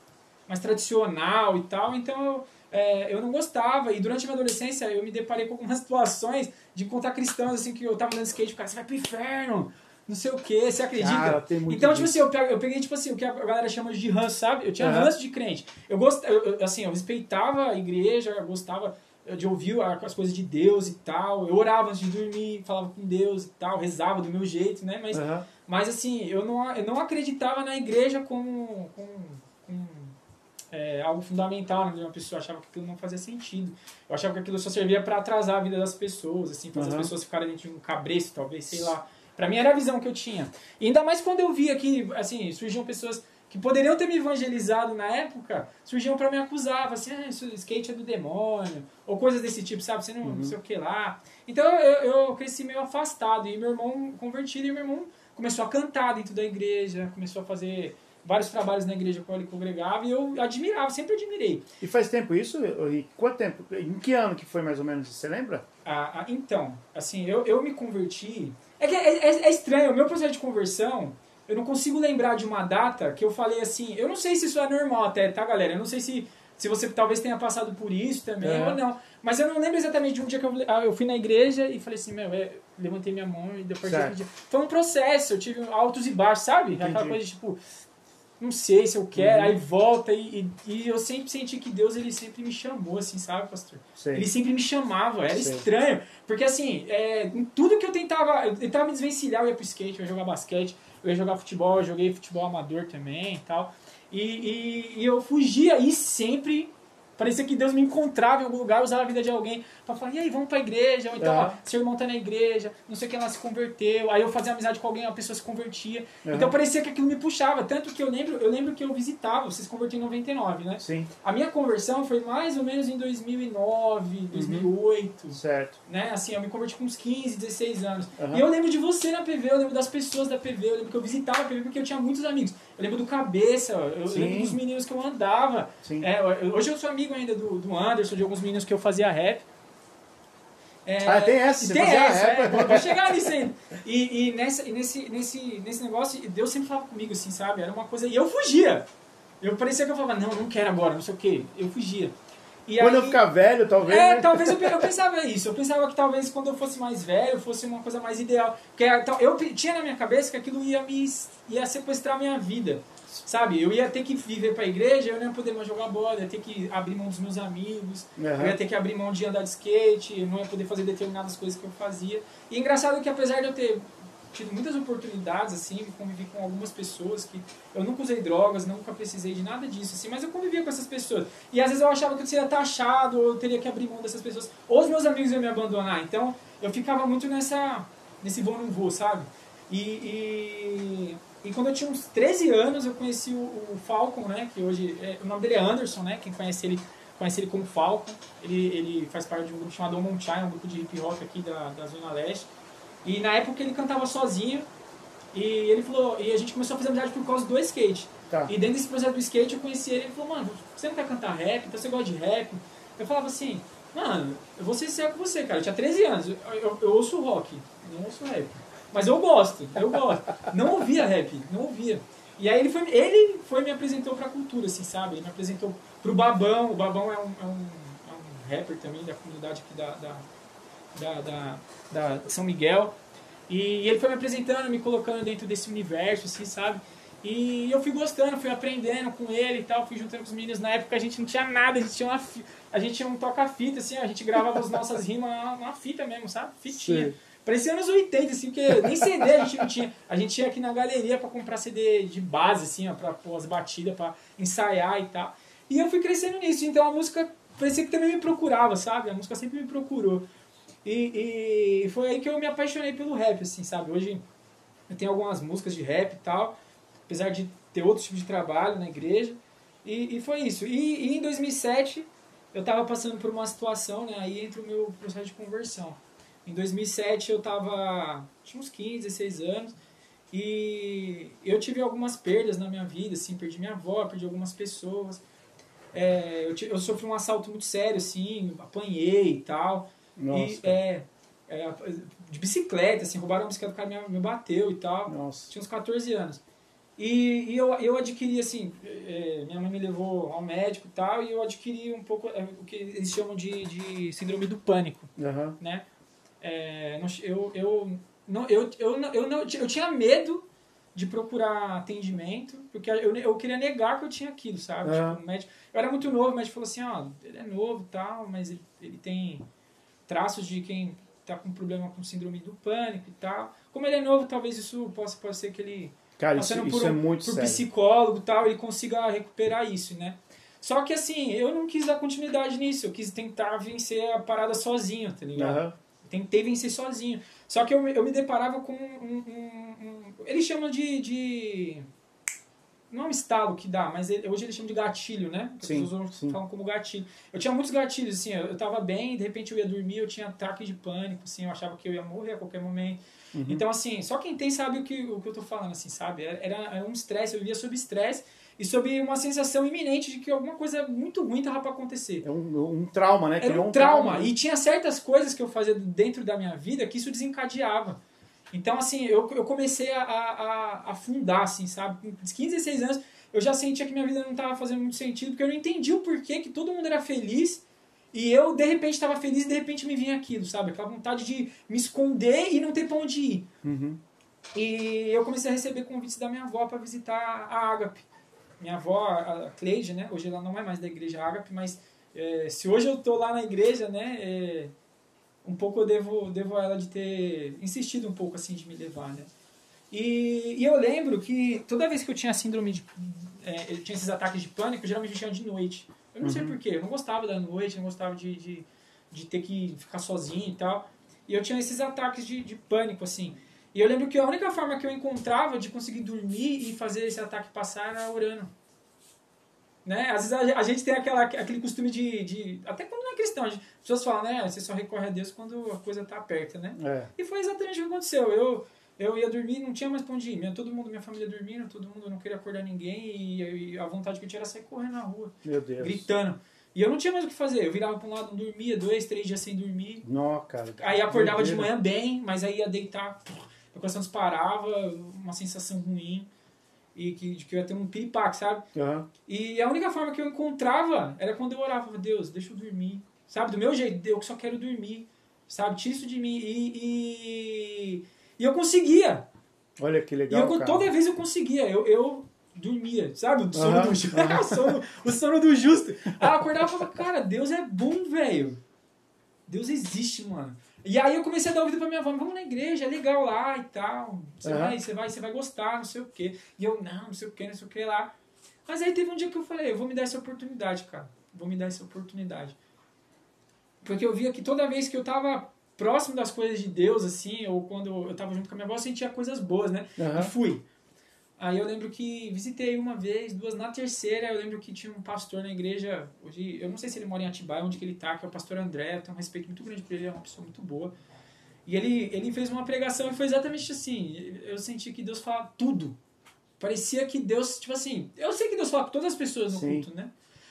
mais tradicional e tal. Então eu, é, eu não gostava. E durante a minha adolescência eu me deparei com algumas situações de encontrar cristãos, assim, que eu tava andando skate, cara, você vai pro inferno, não sei o que, você acredita? Cara, então, tipo disso. assim, eu peguei, eu peguei, tipo assim, o que a galera chama de ranço, sabe? Eu tinha Aham. ranço de crente. Eu gostava, assim, eu respeitava a igreja, eu gostava de ouvir as coisas de Deus e tal. Eu orava antes de dormir, falava com Deus e tal, rezava do meu jeito, né? Mas, Aham. mas assim, eu não, eu não acreditava na igreja como, como, como, é, algo fundamental, né? Uma pessoa achava que aquilo não fazia sentido. Eu achava que aquilo só servia para atrasar a vida das pessoas, assim, fazer Aham. as pessoas ficarem dentro de um cabresto, talvez, sei lá. Pra mim era a visão que eu tinha. E ainda mais quando eu via que, assim, surgiam pessoas que poderiam ter me evangelizado na época, surgiam pra me acusar, assim, ah, isso, skate é do demônio, ou coisas desse tipo, sabe? Você não, não sei o que lá. Então eu, eu cresci meio afastado, e meu irmão convertido, e meu irmão começou a cantar dentro da igreja, começou a fazer vários trabalhos na igreja com ele congregava, e eu admirava, sempre admirei. E faz tempo isso? E quanto tempo? Em que ano que foi mais ou menos? Você lembra? Ah, ah, então, assim, eu, eu me converti. É que é, é- é estranho, o meu processo de conversão, eu não consigo lembrar de uma data que eu falei assim. Eu não sei se isso é normal até, tá, galera? Eu não sei se, se você talvez tenha passado por isso também É. ou não. Mas eu não lembro exatamente de um dia que eu, ah, eu fui na igreja e falei assim, meu, é, levantei minha mão e depois Certo. Foi um processo, eu tive altos e baixos, sabe? Aquela Entendi. coisa de tipo. Não sei se eu quero, Uhum. aí volta e, e, e eu sempre senti que Deus ele sempre me chamou, assim, sabe, pastor? Sei. Ele sempre me chamava, era Sei. estranho. Porque assim, é, em tudo que eu tentava, eu tentava me desvencilhar, eu ia pro skate, eu ia jogar basquete, eu ia jogar futebol, eu joguei futebol amador também e tal. E, e, e eu fugia e sempre parecia que Deus me encontrava em algum lugar, usava a vida de alguém pra falar, e aí, vamos pra igreja, ou então, Aham. ó, seu irmão tá na igreja, não sei o que, ela se converteu, aí eu fazia amizade com alguém, a pessoa se convertia. Aham. Então parecia que aquilo me puxava, tanto que eu lembro, eu lembro que eu visitava, você se converteu em 99, né? Sim, A minha conversão foi mais ou menos em 2009, 2008, certo. né? Assim, eu me converti com uns 15, 16 anos. E eu lembro de você na PV, eu lembro das pessoas da PV, eu lembro que eu visitava a PV porque eu tinha muitos amigos. Eu lembro do Cabeça, eu Sim. lembro dos meninos que eu andava. Sim. É, hoje eu sou amigo ainda do, do Anderson, de alguns meninos que eu fazia rap. É, Ah, tem essa, você tem essa, é, vou- vou chegar nisso ainda. E, e, nessa, e nesse, nesse, nesse negócio, Deus sempre falava comigo, assim, sabe? Era uma coisa. E eu fugia. Eu parecia que eu falava, não, não quero agora, não sei o quê. Eu fugia. E quando aí, eu ficar velho, talvez. É, né? talvez eu, eu, pensava isso. Eu pensava que talvez quando eu fosse mais velho fosse uma coisa mais ideal. Porque eu tinha na minha cabeça que aquilo ia me ia sequestrar a minha vida. Sabe? Eu ia ter que viver para a igreja, eu não ia poder mais jogar bola, eu ia ter que abrir mão dos meus amigos, uhum. eu ia ter que abrir mão de andar de skate, eu não ia poder fazer determinadas coisas que eu fazia. E é engraçado que apesar de eu ter tido muitas oportunidades, assim, convivi com algumas pessoas que eu nunca usei drogas, nunca precisei de nada disso, assim, mas eu convivia com essas pessoas. E às vezes eu achava que eu seria taxado, ou eu teria que abrir mão dessas pessoas, ou os meus amigos iam me abandonar. Então eu ficava muito nessa, nesse vou não vou, sabe? E, e, e, quando eu tinha uns 13 anos, eu conheci o, o Falcon, né, que hoje, é, o nome dele é Anderson, né, quem conhece ele conhece ele como Falcon. Ele, ele faz parte de um grupo chamado Monchai, um grupo de hip hop aqui da, da Zona Leste. E na época ele cantava sozinho. E ele falou, e a gente começou a fazer amizade por causa do skate. Tá. E dentro desse projeto do skate eu conheci ele e ele falou, mano, você não quer cantar rap? Então você gosta de rap? Eu falava assim, mano, eu vou ser sincero com você, cara. Eu tinha 13 anos, eu, eu, eu ouço rock, não ouço rap. Mas eu gosto, eu gosto. Não ouvia rap, não ouvia. E aí ele foi, ele foi me apresentou pra cultura, assim, sabe? Ele me apresentou pro Babão. O Babão é um, é um, é um rapper também da comunidade aqui da, da da, da, da São Miguel. E ele foi me apresentando, me colocando dentro desse universo, assim, sabe? E eu fui gostando, fui aprendendo com ele e tal, fui juntando com os meninos. Na época a gente não tinha nada, a gente tinha, uma, a gente tinha um toca-fita, assim, a gente gravava as nossas rimas numa fita mesmo, sabe? Fitinha. Sim. Parecia anos 80, assim, porque nem CD a gente não tinha. A gente ia aqui na galeria para comprar CD de base, assim, ó, pra pôr as batidas, pra ensaiar e tal. E eu fui crescendo nisso, então a música parecia que também me procurava, sabe? A música sempre me procurou. E, e foi aí que eu me apaixonei pelo rap, assim, sabe? Hoje eu tenho algumas músicas de rap e tal, apesar de ter outro tipo de trabalho na igreja. E, e foi isso. E, e, em 2007 eu estava passando por uma situação, né? Aí entra o meu processo de conversão. Em 2007 eu tava tinha uns 15, 16 anos e eu tive algumas perdas na minha vida, assim, perdi minha avó, perdi algumas pessoas. É, eu, eu sofri um assalto muito sério, assim, apanhei e tal. Nossa. E, é, é, de bicicleta, assim, roubaram a bicicleta, o cara me, me bateu e tal. Nossa. Tinha uns 14 anos. E, e eu, eu adquiri, assim, é, minha mãe me levou ao médico e tal, e eu adquiri um pouco é, o que eles chamam de, de síndrome do pânico, uhum. né? É, eu, eu, não, eu, eu, eu, não, eu tinha medo de procurar atendimento, porque eu, eu queria negar que eu tinha aquilo, sabe? Uhum. Tipo, médico, eu era muito novo, o médico falou assim, ó, ele é novo e tal, mas ele, ele tem traços de quem está com problema com síndrome do pânico e tal. Como ele é novo, talvez isso possa, possa ser que ele, Cara, passando isso, por, é muito por sério. psicólogo e tal, ele consiga recuperar isso, né? Só que assim, eu não quis dar continuidade nisso, eu quis tentar vencer a parada sozinho, tá ligado? Uhum. Tentei vencer sozinho. Só que eu, eu me deparava com um. um, um eles chamam de, de não é um estalo que dá, mas ele, hoje eles chamam de gatilho, né? As sim, pessoas sim. falam como gatilho. Eu tinha muitos gatilhos, assim, eu, eu tava bem, de repente eu ia dormir, eu tinha ataque de pânico, assim, eu achava que eu ia morrer a qualquer momento. Uhum. Então, assim, só quem tem sabe o que, o que eu tô falando, assim, sabe? Era, era um estresse, eu vivia sob estresse e sob uma sensação iminente de que alguma coisa muito ruim tava para acontecer. É um, um trauma, né? Era um, um trauma. trauma. E tinha certas coisas que eu fazia dentro da minha vida que isso desencadeava. Então, assim, eu, eu comecei a, a, a afundar, assim, sabe? Com 15, 16 anos, eu já sentia que minha vida não estava fazendo muito sentido, porque eu não entendi o porquê que todo mundo era feliz e eu, de repente, estava feliz e de repente me vinha aquilo, sabe? Aquela vontade de me esconder e não ter pra onde ir. Uhum. E eu comecei a receber convites da minha avó para visitar a Agape. Minha avó, a Cleide, né? Hoje ela não é mais da igreja Agape, mas é, se hoje eu tô lá na igreja, né? É, um pouco eu devo, devo a ela de ter insistido um pouco assim de me levar, né? E, e eu lembro que toda vez que eu tinha síndrome de. É, eu tinha esses ataques de pânico, geralmente eu tinha de noite. Eu não uhum. sei porquê, eu não gostava da noite, não gostava de, de, de, ter que ficar sozinho e tal. E eu tinha esses ataques de, de pânico, assim. E eu lembro que a única forma que eu encontrava de conseguir dormir e fazer esse ataque passar era orando. Né? Às vezes a, a, gente tem aquela, aquele costume de, de. Até quando não é cristão, as pessoas falam, né? Você só recorre a Deus quando a coisa está aperta, né? É. E foi exatamente o que aconteceu. Eu, eu ia dormir não tinha mais pra onde ir. Todo mundo, minha família dormindo, todo mundo não queria acordar ninguém e, e, a vontade que eu tinha era sair correndo na rua. Meu Deus. Gritando. E eu não tinha mais o que fazer. Eu virava pra um lado, não dormia, dois, três dias sem dormir. Não, cara. Aí acordava de manhã bem, mas aí ia deitar, meu coração disparava, uma sensação ruim. e que, que eu ia ter um piripaque, sabe? Aham. E a única forma que eu encontrava era quando eu orava, Deus, deixa eu dormir. Sabe, do meu jeito, eu só quero dormir. Sabe, tira isso de mim. E, e, e eu conseguia. Olha que E legal, eu, cara. toda vez eu conseguia. Eu, eu dormia, sabe? O sono, Aham, do, ju- aham. o sono, o sono do justo. Aí eu acordava e falava, cara, Deus é bom, velho. Deus existe, mano. E aí eu comecei a dar ouvido pra minha avó, vamos na igreja, é legal lá e tal. Você vai, você vai, você vai gostar, não sei o quê. E eu, não, não sei o quê, não sei o que lá. Mas aí teve um dia que eu falei, eu vou me dar essa oportunidade, cara. Vou me dar essa oportunidade. Porque eu via que toda vez que eu tava próximo das coisas de Deus, assim, ou quando eu tava junto com a minha avó, eu sentia coisas boas, né? Aham. E fui. Aí eu lembro que visitei uma vez, duas. Na terceira, eu lembro que tinha um pastor na igreja. Hoje, eu não sei se ele mora em Atibaia, onde que ele tá, que é o pastor André. Eu tenho um respeito muito grande por ele, é uma pessoa muito boa. E ele, ele fez uma pregação e foi exatamente assim. Eu senti que Deus fala tudo. Parecia que Deus, tipo assim. Eu sei que Deus fala com todas as pessoas no Sim. culto, né?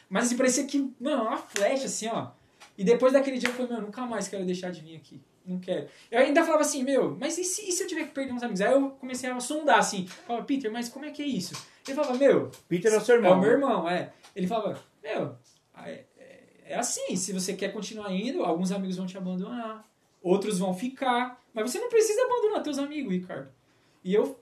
Mas assim, parecia que, mano, uma flecha, assim, ó. E depois daquele dia eu falei, meu, nunca mais quero deixar de vir aqui. Não quero. Eu ainda falava assim, meu, mas e se, e se eu tiver que perder uns amigos? Aí eu comecei a sondar assim. Falava, Peter, mas como é que é isso? Ele falava, meu, Peter é o seu irmão. é o meu né? irmão, é. Ele falava, meu, é, é- é assim, se você quer continuar indo, alguns amigos vão te abandonar, outros vão ficar, mas você não precisa abandonar teus amigos, Ricardo. E eu,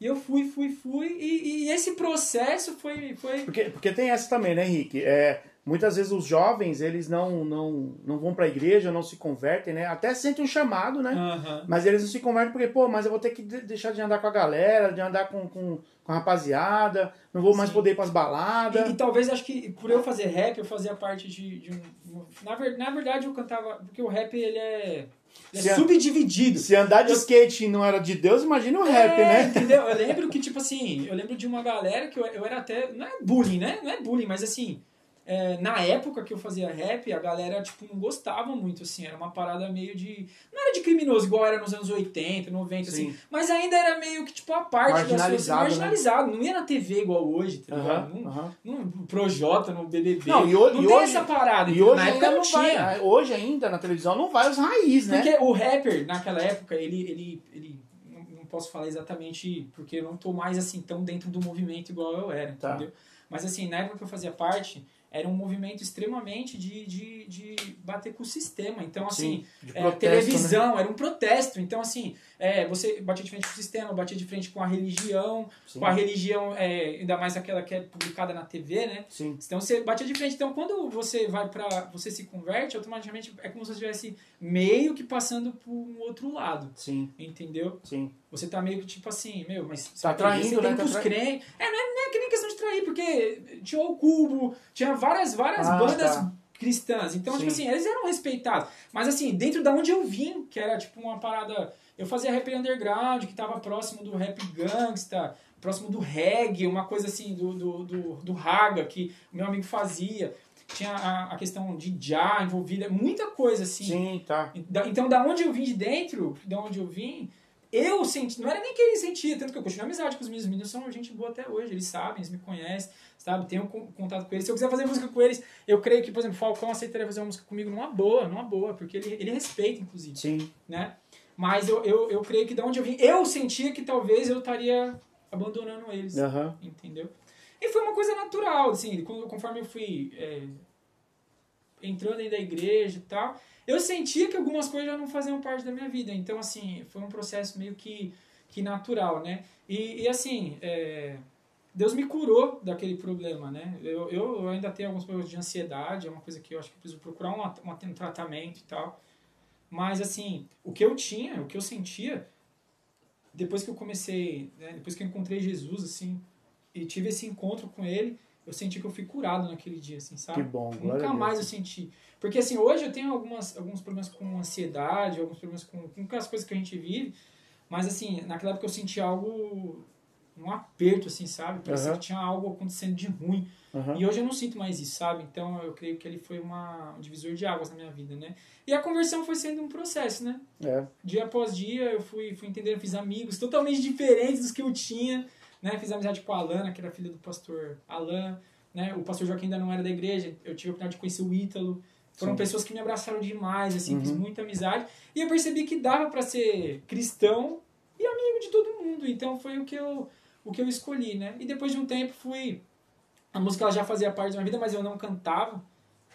e eu fui, fui, fui, e, e esse processo foi... foi Porque, porque tem essa também, né, Henrique? É, muitas vezes os jovens, eles não, não, não vão pra igreja, não se convertem, né? Até sentem um chamado, né? Aham. Mas eles não se convertem porque, pô, mas eu vou ter que de- deixar de andar com a galera, de andar com, com, com a rapaziada, não vou mais Sim. poder ir pras baladas. E, e talvez acho que por eu fazer rap, eu fazia parte de, de um. Na, ver- na verdade, eu cantava. Porque o rap ele é, Se é a- subdividido. Se andar de skate não era de Deus, imagina o rap, É, né? Entendeu? Eu lembro que, tipo assim, eu lembro de uma galera que eu, eu era até. Não é bullying, né? Não é bullying, mas assim. É, na época que eu fazia rap, a galera, tipo, não gostava muito, assim. Era uma parada meio de. Não era de criminoso, igual era nos anos 80, 90, Sim. assim. Mas ainda era meio que, tipo, a parte da Marginalizado, né? Não ia na TV igual hoje, tá ligado? Não, aham. no Projota, no BBB. Não, e ho- não e tem hoje- essa parada. E hoje na ainda época não não tinha. vai. Hoje ainda na televisão não vai os raiz, né? Porque o rapper, naquela época, ele. ele, ele não, não posso falar exatamente porque eu não tô mais assim tão dentro do movimento igual eu era, Tá. entendeu? Mas assim, na época que eu fazia parte, era um movimento extremamente de, de, de bater com o sistema. Então, assim, Sim, é, protesto, televisão, era um protesto. Então, assim, é, você batia de frente com o sistema, batia de frente com a religião, Sim. com a religião, é, ainda mais aquela que é publicada na TV, né? Sim. Então você batia de frente. Então quando você vai pra. você se converte, automaticamente é como se você estivesse meio que passando por um outro lado. Sim, Entendeu? sim. Você tá meio que tipo assim, meu, mas Tá traindo, né? Tá trai- crentes. É, não é, não é que nem questão trair, porque tinha o Cubo, tinha várias, várias Ah, bandas tá. cristãs. Então, tipo Sim. assim, eles eram respeitados. Mas assim, dentro da onde eu vim, que era tipo uma parada. Eu fazia rap underground, que tava próximo do rap gangsta, próximo do reggae, uma coisa assim, do, do, do, do raga, que o meu amigo fazia. Tinha a, a questão de já envolvida, muita coisa assim. Sim, tá. Da- Então, da onde eu vim de dentro, da onde eu vim, eu senti, não era nem que ele sentia, tanto que eu continuo amizade com os meninos. Os meninos são gente boa até hoje, eles sabem, eles me conhecem, sabe? Tenho con- contato com eles. Se eu quiser fazer música com eles, eu creio que, por exemplo, o Falcão aceitaria fazer uma música comigo numa boa, numa boa, porque ele, ele respeita, inclusive, Sim. né? Mas eu, eu, eu creio que da onde eu vim, eu sentia que talvez eu estaria abandonando eles Aham. entendeu? E foi uma coisa natural, assim, quando- conforme eu fui é, entrando dentro da igreja e tal, eu sentia que algumas coisas já não faziam parte da minha vida. Então, assim, foi um processo meio que, que natural, né? E, e, assim, é, Deus me curou daquele problema, né? Eu, eu ainda tenho alguns problemas de ansiedade, é uma coisa que eu acho que eu preciso procurar um, um um tratamento e tal. Mas, assim, o que eu tinha, o que eu sentia, depois que eu comecei, né, depois que eu encontrei Jesus, assim, e tive esse encontro com ele, eu senti que eu fui curado naquele dia, assim, sabe? Que bom, Nunca mais eu senti. Porque, assim, hoje eu tenho algumas, alguns problemas com ansiedade, alguns problemas com, com aquelas coisas que a gente vive, mas, assim, naquela época eu senti algo, um aperto, assim, sabe? Parecia Aham. que tinha algo acontecendo de ruim. Aham. E hoje eu não sinto mais isso, sabe? Então eu creio que ele foi uma, um divisor de águas na minha vida, né? E a conversão foi sendo um processo, né? É. dia após dia eu fui, fui entendendo, fiz amigos totalmente diferentes dos que eu tinha, né? Fiz amizade com a Alana, que era filha do pastor Alan, né? O pastor Joaquim ainda não era da igreja, eu tive a oportunidade de conhecer o Ítalo. Foram Sim. pessoas que me abraçaram demais, assim, fiz Uhum. muita amizade. E eu percebi que dava para ser cristão e amigo de todo mundo. Então foi o que eu o que eu escolhi, né? E depois de um tempo fui a música ela já fazia parte da minha vida, mas eu não cantava.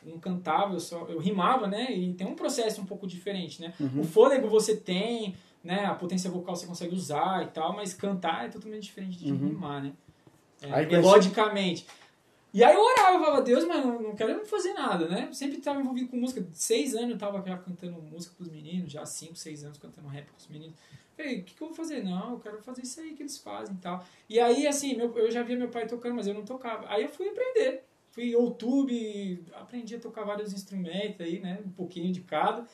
Não cantava, eu só eu rimava, né? E tem um processo um pouco diferente, né? Uhum. O fôlego você tem, né? A potência vocal você consegue usar e tal, mas cantar é totalmente diferente de Uhum. rimar, né? É, melodicamente. E aí eu orava, eu falava, Deus, mas não quero fazer nada, né? Sempre estava envolvido com música. Seis anos eu estava já cantando música pros meninos, já cinco, seis anos cantando rap com os meninos. Falei, o que, que eu vou fazer? Não, eu quero fazer isso aí que eles fazem e tal. E aí, assim, meu, eu já via meu pai tocando, mas eu não tocava. Aí eu fui aprender. Fui YouTube, aprendi a tocar vários instrumentos aí, né? Um pouquinho de cada.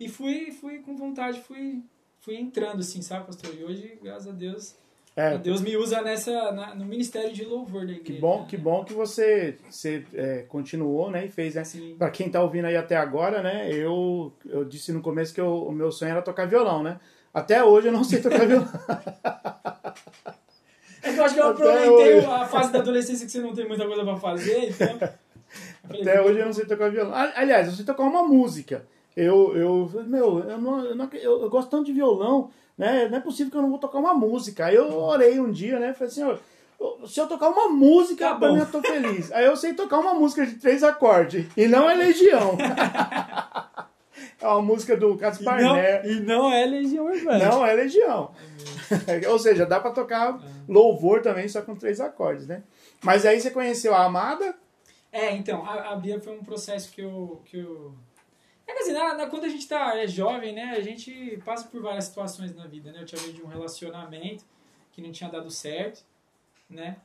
E fui, fui com vontade, fui, fui entrando, assim, sabe, pastor? E hoje, graças a Deus, É, Deus me usa nessa, na- no ministério de louvor da igreja. que bom, né? que bom que você, você é, continuou, né? E fez, né? Pra quem tá ouvindo aí até agora, né? Eu, eu disse no começo que eu- o meu sonho era tocar violão, né? Até hoje eu não sei tocar violão. É que eu acho que eu Até aproveitei hoje. a fase da adolescência que você não tem muita coisa pra fazer, então. Até hoje eu não sei tocar violão. Ali- Aliás, eu sei tocar uma música. Eu, eu meu, eu, não, eu, não, eu, gosto tanto de violão, né? Não é possível que eu não vou tocar uma música. Aí eu orei um dia, né? Falei assim, ó, se eu tocar uma música, Tá pra mim eu tô feliz. Aí eu sei tocar uma música de três acordes. E não é Legião. é uma música do E Caspar não, Neto. e não é Legião Urbana. Não é Legião. Ou seja, dá pra tocar louvor também, só com três acordes, né? Mas aí você conheceu a Amada? É, então, a, a Bia foi um processo que eu. Que eu... É que assim, na, na- quando a gente tá, é jovem, né, a gente passa por várias situações na vida, né? Eu tinha de um relacionamento que não tinha dado certo, né?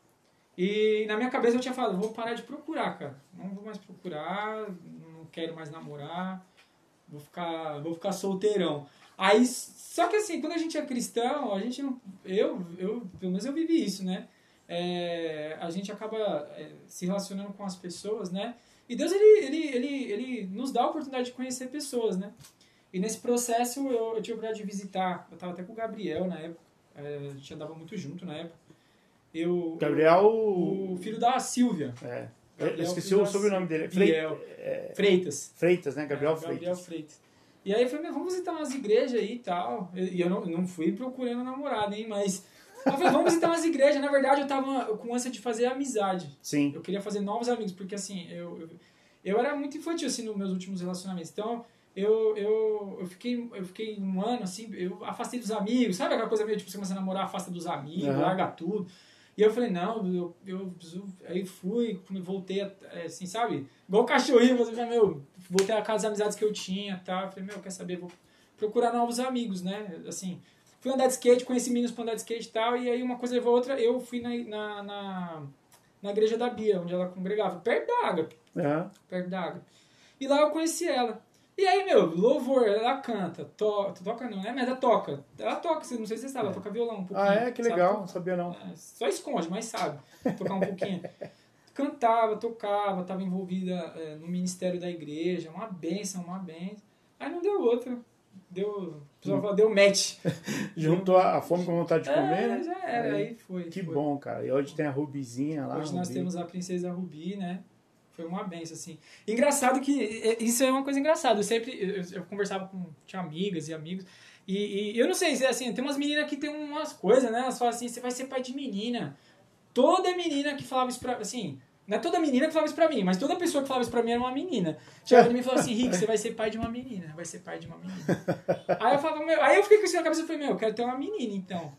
E na minha cabeça eu tinha falado, vou parar de procurar, cara. Não vou mais procurar, não quero mais namorar, vou ficar, vou ficar solteirão. Aí, só que assim, quando a gente é cristão, a gente não. Eu, eu pelo menos eu vivi isso, né? É, a gente acaba é, se relacionando com as pessoas, né? E Deus, ele, ele, ele, ele nos dá a oportunidade de conhecer pessoas, né? E nesse processo eu, eu tive a oportunidade de visitar, eu tava até com o Gabriel na época, é, a gente andava muito junto na época. Eu, Gabriel. o filho da Silvia. É. Gabriel, Eu esqueci o sobrenome dele. Biel. Freitas. Freitas, né? Gabriel É, Gabriel Freitas. Freitas. E aí eu falei, vamos visitar umas igrejas aí e tal. E eu não, não fui procurando namorada, hein? Mas. Eu falei, vamos visitar umas igrejas. Na verdade, eu tava com ânsia de fazer amizade. Sim. Eu queria fazer novos amigos, porque assim, eu, eu, eu era muito infantil assim, nos meus últimos relacionamentos. Então, eu, eu, eu, fiquei, eu fiquei um ano assim, eu afastei dos amigos. Sabe aquela coisa meio tipo, você começa a namorar, afasta dos amigos, Aham. larga tudo. E eu falei, não, eu, eu. Aí fui, voltei, é, assim, sabe? Igual cachorrinho, meu, voltei a casa das amizades que eu tinha tal. Eu falei, meu, quer saber? Vou procurar novos amigos, né? Assim, fui andar de skate, conheci meninos pra andar de skate e tal. E aí uma coisa levou a outra, eu fui na, na, na, na igreja da Bia, onde ela congregava, perto da água Aham. perto da. E lá eu conheci ela. E aí, meu, louvor, ela canta, to, toca não, né? Mas ela toca. Ela toca, não sei se você sabe, ela toca violão um pouquinho. Ah, é? Que sabe legal. tocar. Não sabia não. É, só esconde, mas sabe tocar um pouquinho. Cantava, tocava, estava envolvida é, no ministério da igreja, uma benção, uma benção. Aí não deu outra. Deu, pessoal fala, deu match. Juntou a a fome com a vontade de comer, é, né? já era, aí foi. Que foi. bom, cara. E hoje tem a Rubizinha lá. Hoje nós Rubi. temos a Princesa Rubi, né? Foi uma benção, assim. Engraçado que... é, Isso é uma coisa engraçada. Eu sempre... Eu, eu conversava com... Tinha amigas e amigos. E, e eu não sei, se é assim... Tem umas meninas que tem umas coisas, né? Elas falam assim... Você vai ser pai de menina. Toda menina que falava isso pra... Assim... Não é toda menina que falava isso pra mim, mas toda pessoa que falava isso pra mim era uma menina. Chegava em mim e falava assim, Rick, você vai ser pai de uma menina, vai ser pai de uma menina. Aí eu falava, meu, aí eu fiquei com isso na cabeça e falei, meu, eu quero ter uma menina, então.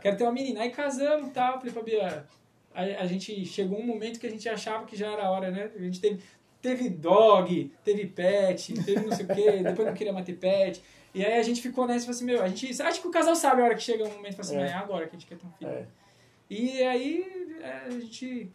Quero ter uma menina. Aí casamos e tal, falei pra Bia, a, a gente chegou um momento que a gente achava que já era a hora, né? A gente teve, teve dog, teve pet, teve não sei o quê, depois não queria mais ter pet. E aí a gente ficou nessa e falou assim, meu, a gente. Acho que o casal sabe a hora que chega um momento e fala assim, É. é agora que a gente quer ter um filho. É. E aí é, a gente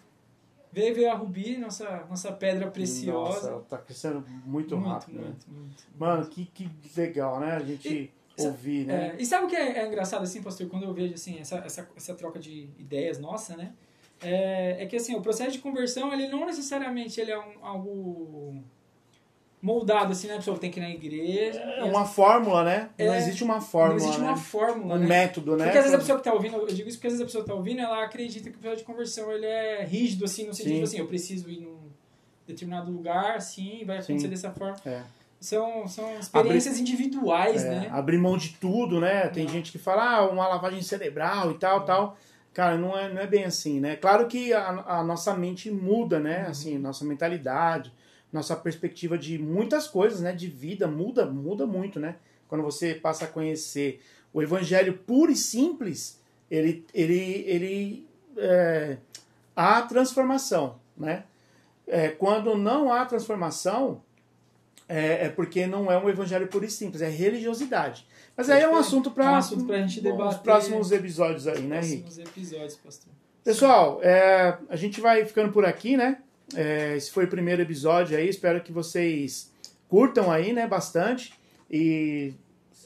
veio ver a Rubi, nossa, nossa pedra preciosa. Nossa, tá crescendo muito, rápido. né? muito, muito. Mano, que, que legal, né? A gente E- ouvir, né? É, e sabe o que é, é engraçado, assim, pastor, quando eu vejo, assim, essa, essa, essa troca de ideias nossa, né? É, é que, assim, o processo de conversão, ele não necessariamente ele é um, algo moldado, assim, né? A pessoa tem que ir na igreja. É uma fórmula, né? Não É, existe uma fórmula, não existe né? uma fórmula, um né? método, né? Porque às vezes a pessoa que tá ouvindo, eu digo isso porque às vezes a pessoa que tá ouvindo, ela acredita que o processo de conversão ele é rígido, assim, no sentido Sim. assim, eu preciso ir num determinado lugar, assim, vai acontecer Sim. dessa forma. É. São, são experiências individuais, É, né? abrir mão de tudo, né? Tem gente que fala, ah, uma lavagem cerebral e tal, tal. Cara, não é, não é bem assim, né? Claro que a, a nossa mente muda, né? Uhum. Assim, nossa mentalidade, nossa perspectiva de muitas coisas, né? De vida muda, muda muito, né? Quando você passa a conhecer o evangelho puro e simples, ele, ele, ele é, há transformação, né? É, quando não há transformação, é, é porque não é um evangelho puro e simples, é religiosidade. Mas aí é um assunto para É um assunto pra gente debater. os próximos episódios aí, né, Henrique? Próximos episódios, pastor. Pessoal, é, a gente vai ficando por aqui, né? É, esse foi o primeiro episódio aí. Espero que vocês curtam aí, né? Bastante. E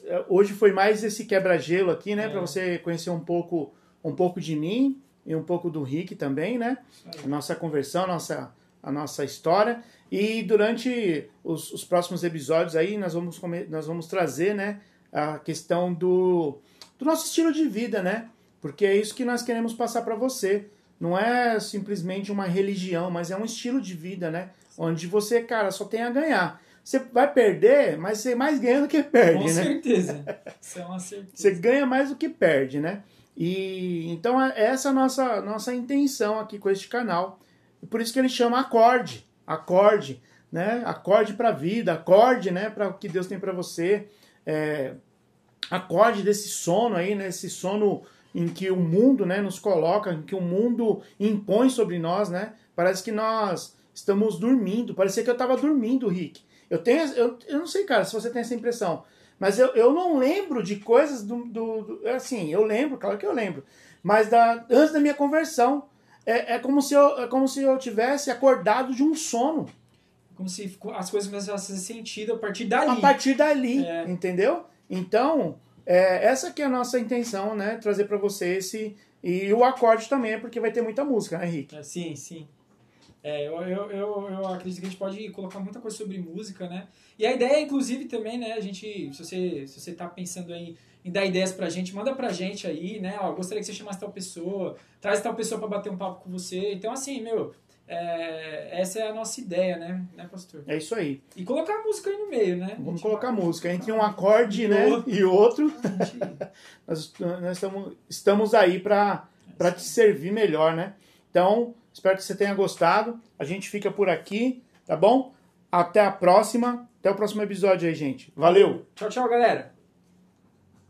é, hoje foi mais esse quebra-gelo aqui, né? É. Para você conhecer um pouco, um pouco de mim e um pouco do Rick também, né? A nossa conversão, a nossa, a nossa história. E durante os, os próximos episódios aí, nós vamos, nós vamos trazer, né? A questão do, do nosso estilo de vida, né? Porque é isso que nós queremos passar para você. Não é simplesmente uma religião, mas é um estilo de vida, né? Onde você, cara, só tem a ganhar. Você vai perder, mas você mais ganha do que perde, Com né? certeza. Isso é uma certeza. Você ganha mais do que perde, né? E então é essa a nossa nossa intenção aqui com este canal. E por isso que ele chama acorde, acorde, né? Acorde para a vida, acorde, né, para o que Deus tem para você. É, acorde desse sono aí, né? Esse sono em que o mundo, né, nos coloca, em que o mundo impõe sobre nós, né? Parece que nós estamos dormindo. Parecia que eu estava dormindo, Rick. Eu tenho, eu, eu não sei, cara, se você tem essa impressão. Mas eu, eu não lembro de coisas do, do, do- Assim, eu lembro, claro que eu lembro. Mas da, antes da minha conversão. É, é, como se eu, é como se eu tivesse acordado de um sono. Como se as coisas começassem a fazer sentido a partir dali. A partir dali, É. entendeu? Então, é, essa que é a nossa intenção, né? Trazer pra você esse. E o acorde também, é porque vai ter muita música, né, Rick? É, sim, sim. É, eu, eu, eu, eu acredito que a gente pode colocar muita coisa sobre música, né? E a ideia, inclusive, também, né? A gente, se você, se você tá pensando aí em dar ideias pra gente, manda pra gente aí, né? Ó, gostaria que você chamasse tal pessoa, traz tal pessoa pra bater um papo com você. Então, assim, meu, é, essa é a nossa ideia, né, né, pastor? É isso aí. E colocar a música aí no meio, né? Vamos A colocar vai- música. Entre um acorde, E né? outro. E outro, a nós, nós estamos, estamos aí pra para te servir melhor, né? Então, espero que você tenha gostado. A gente fica por aqui, tá bom? Até a próxima. Até o próximo episódio aí, gente. Valeu! Tchau, tchau, galera.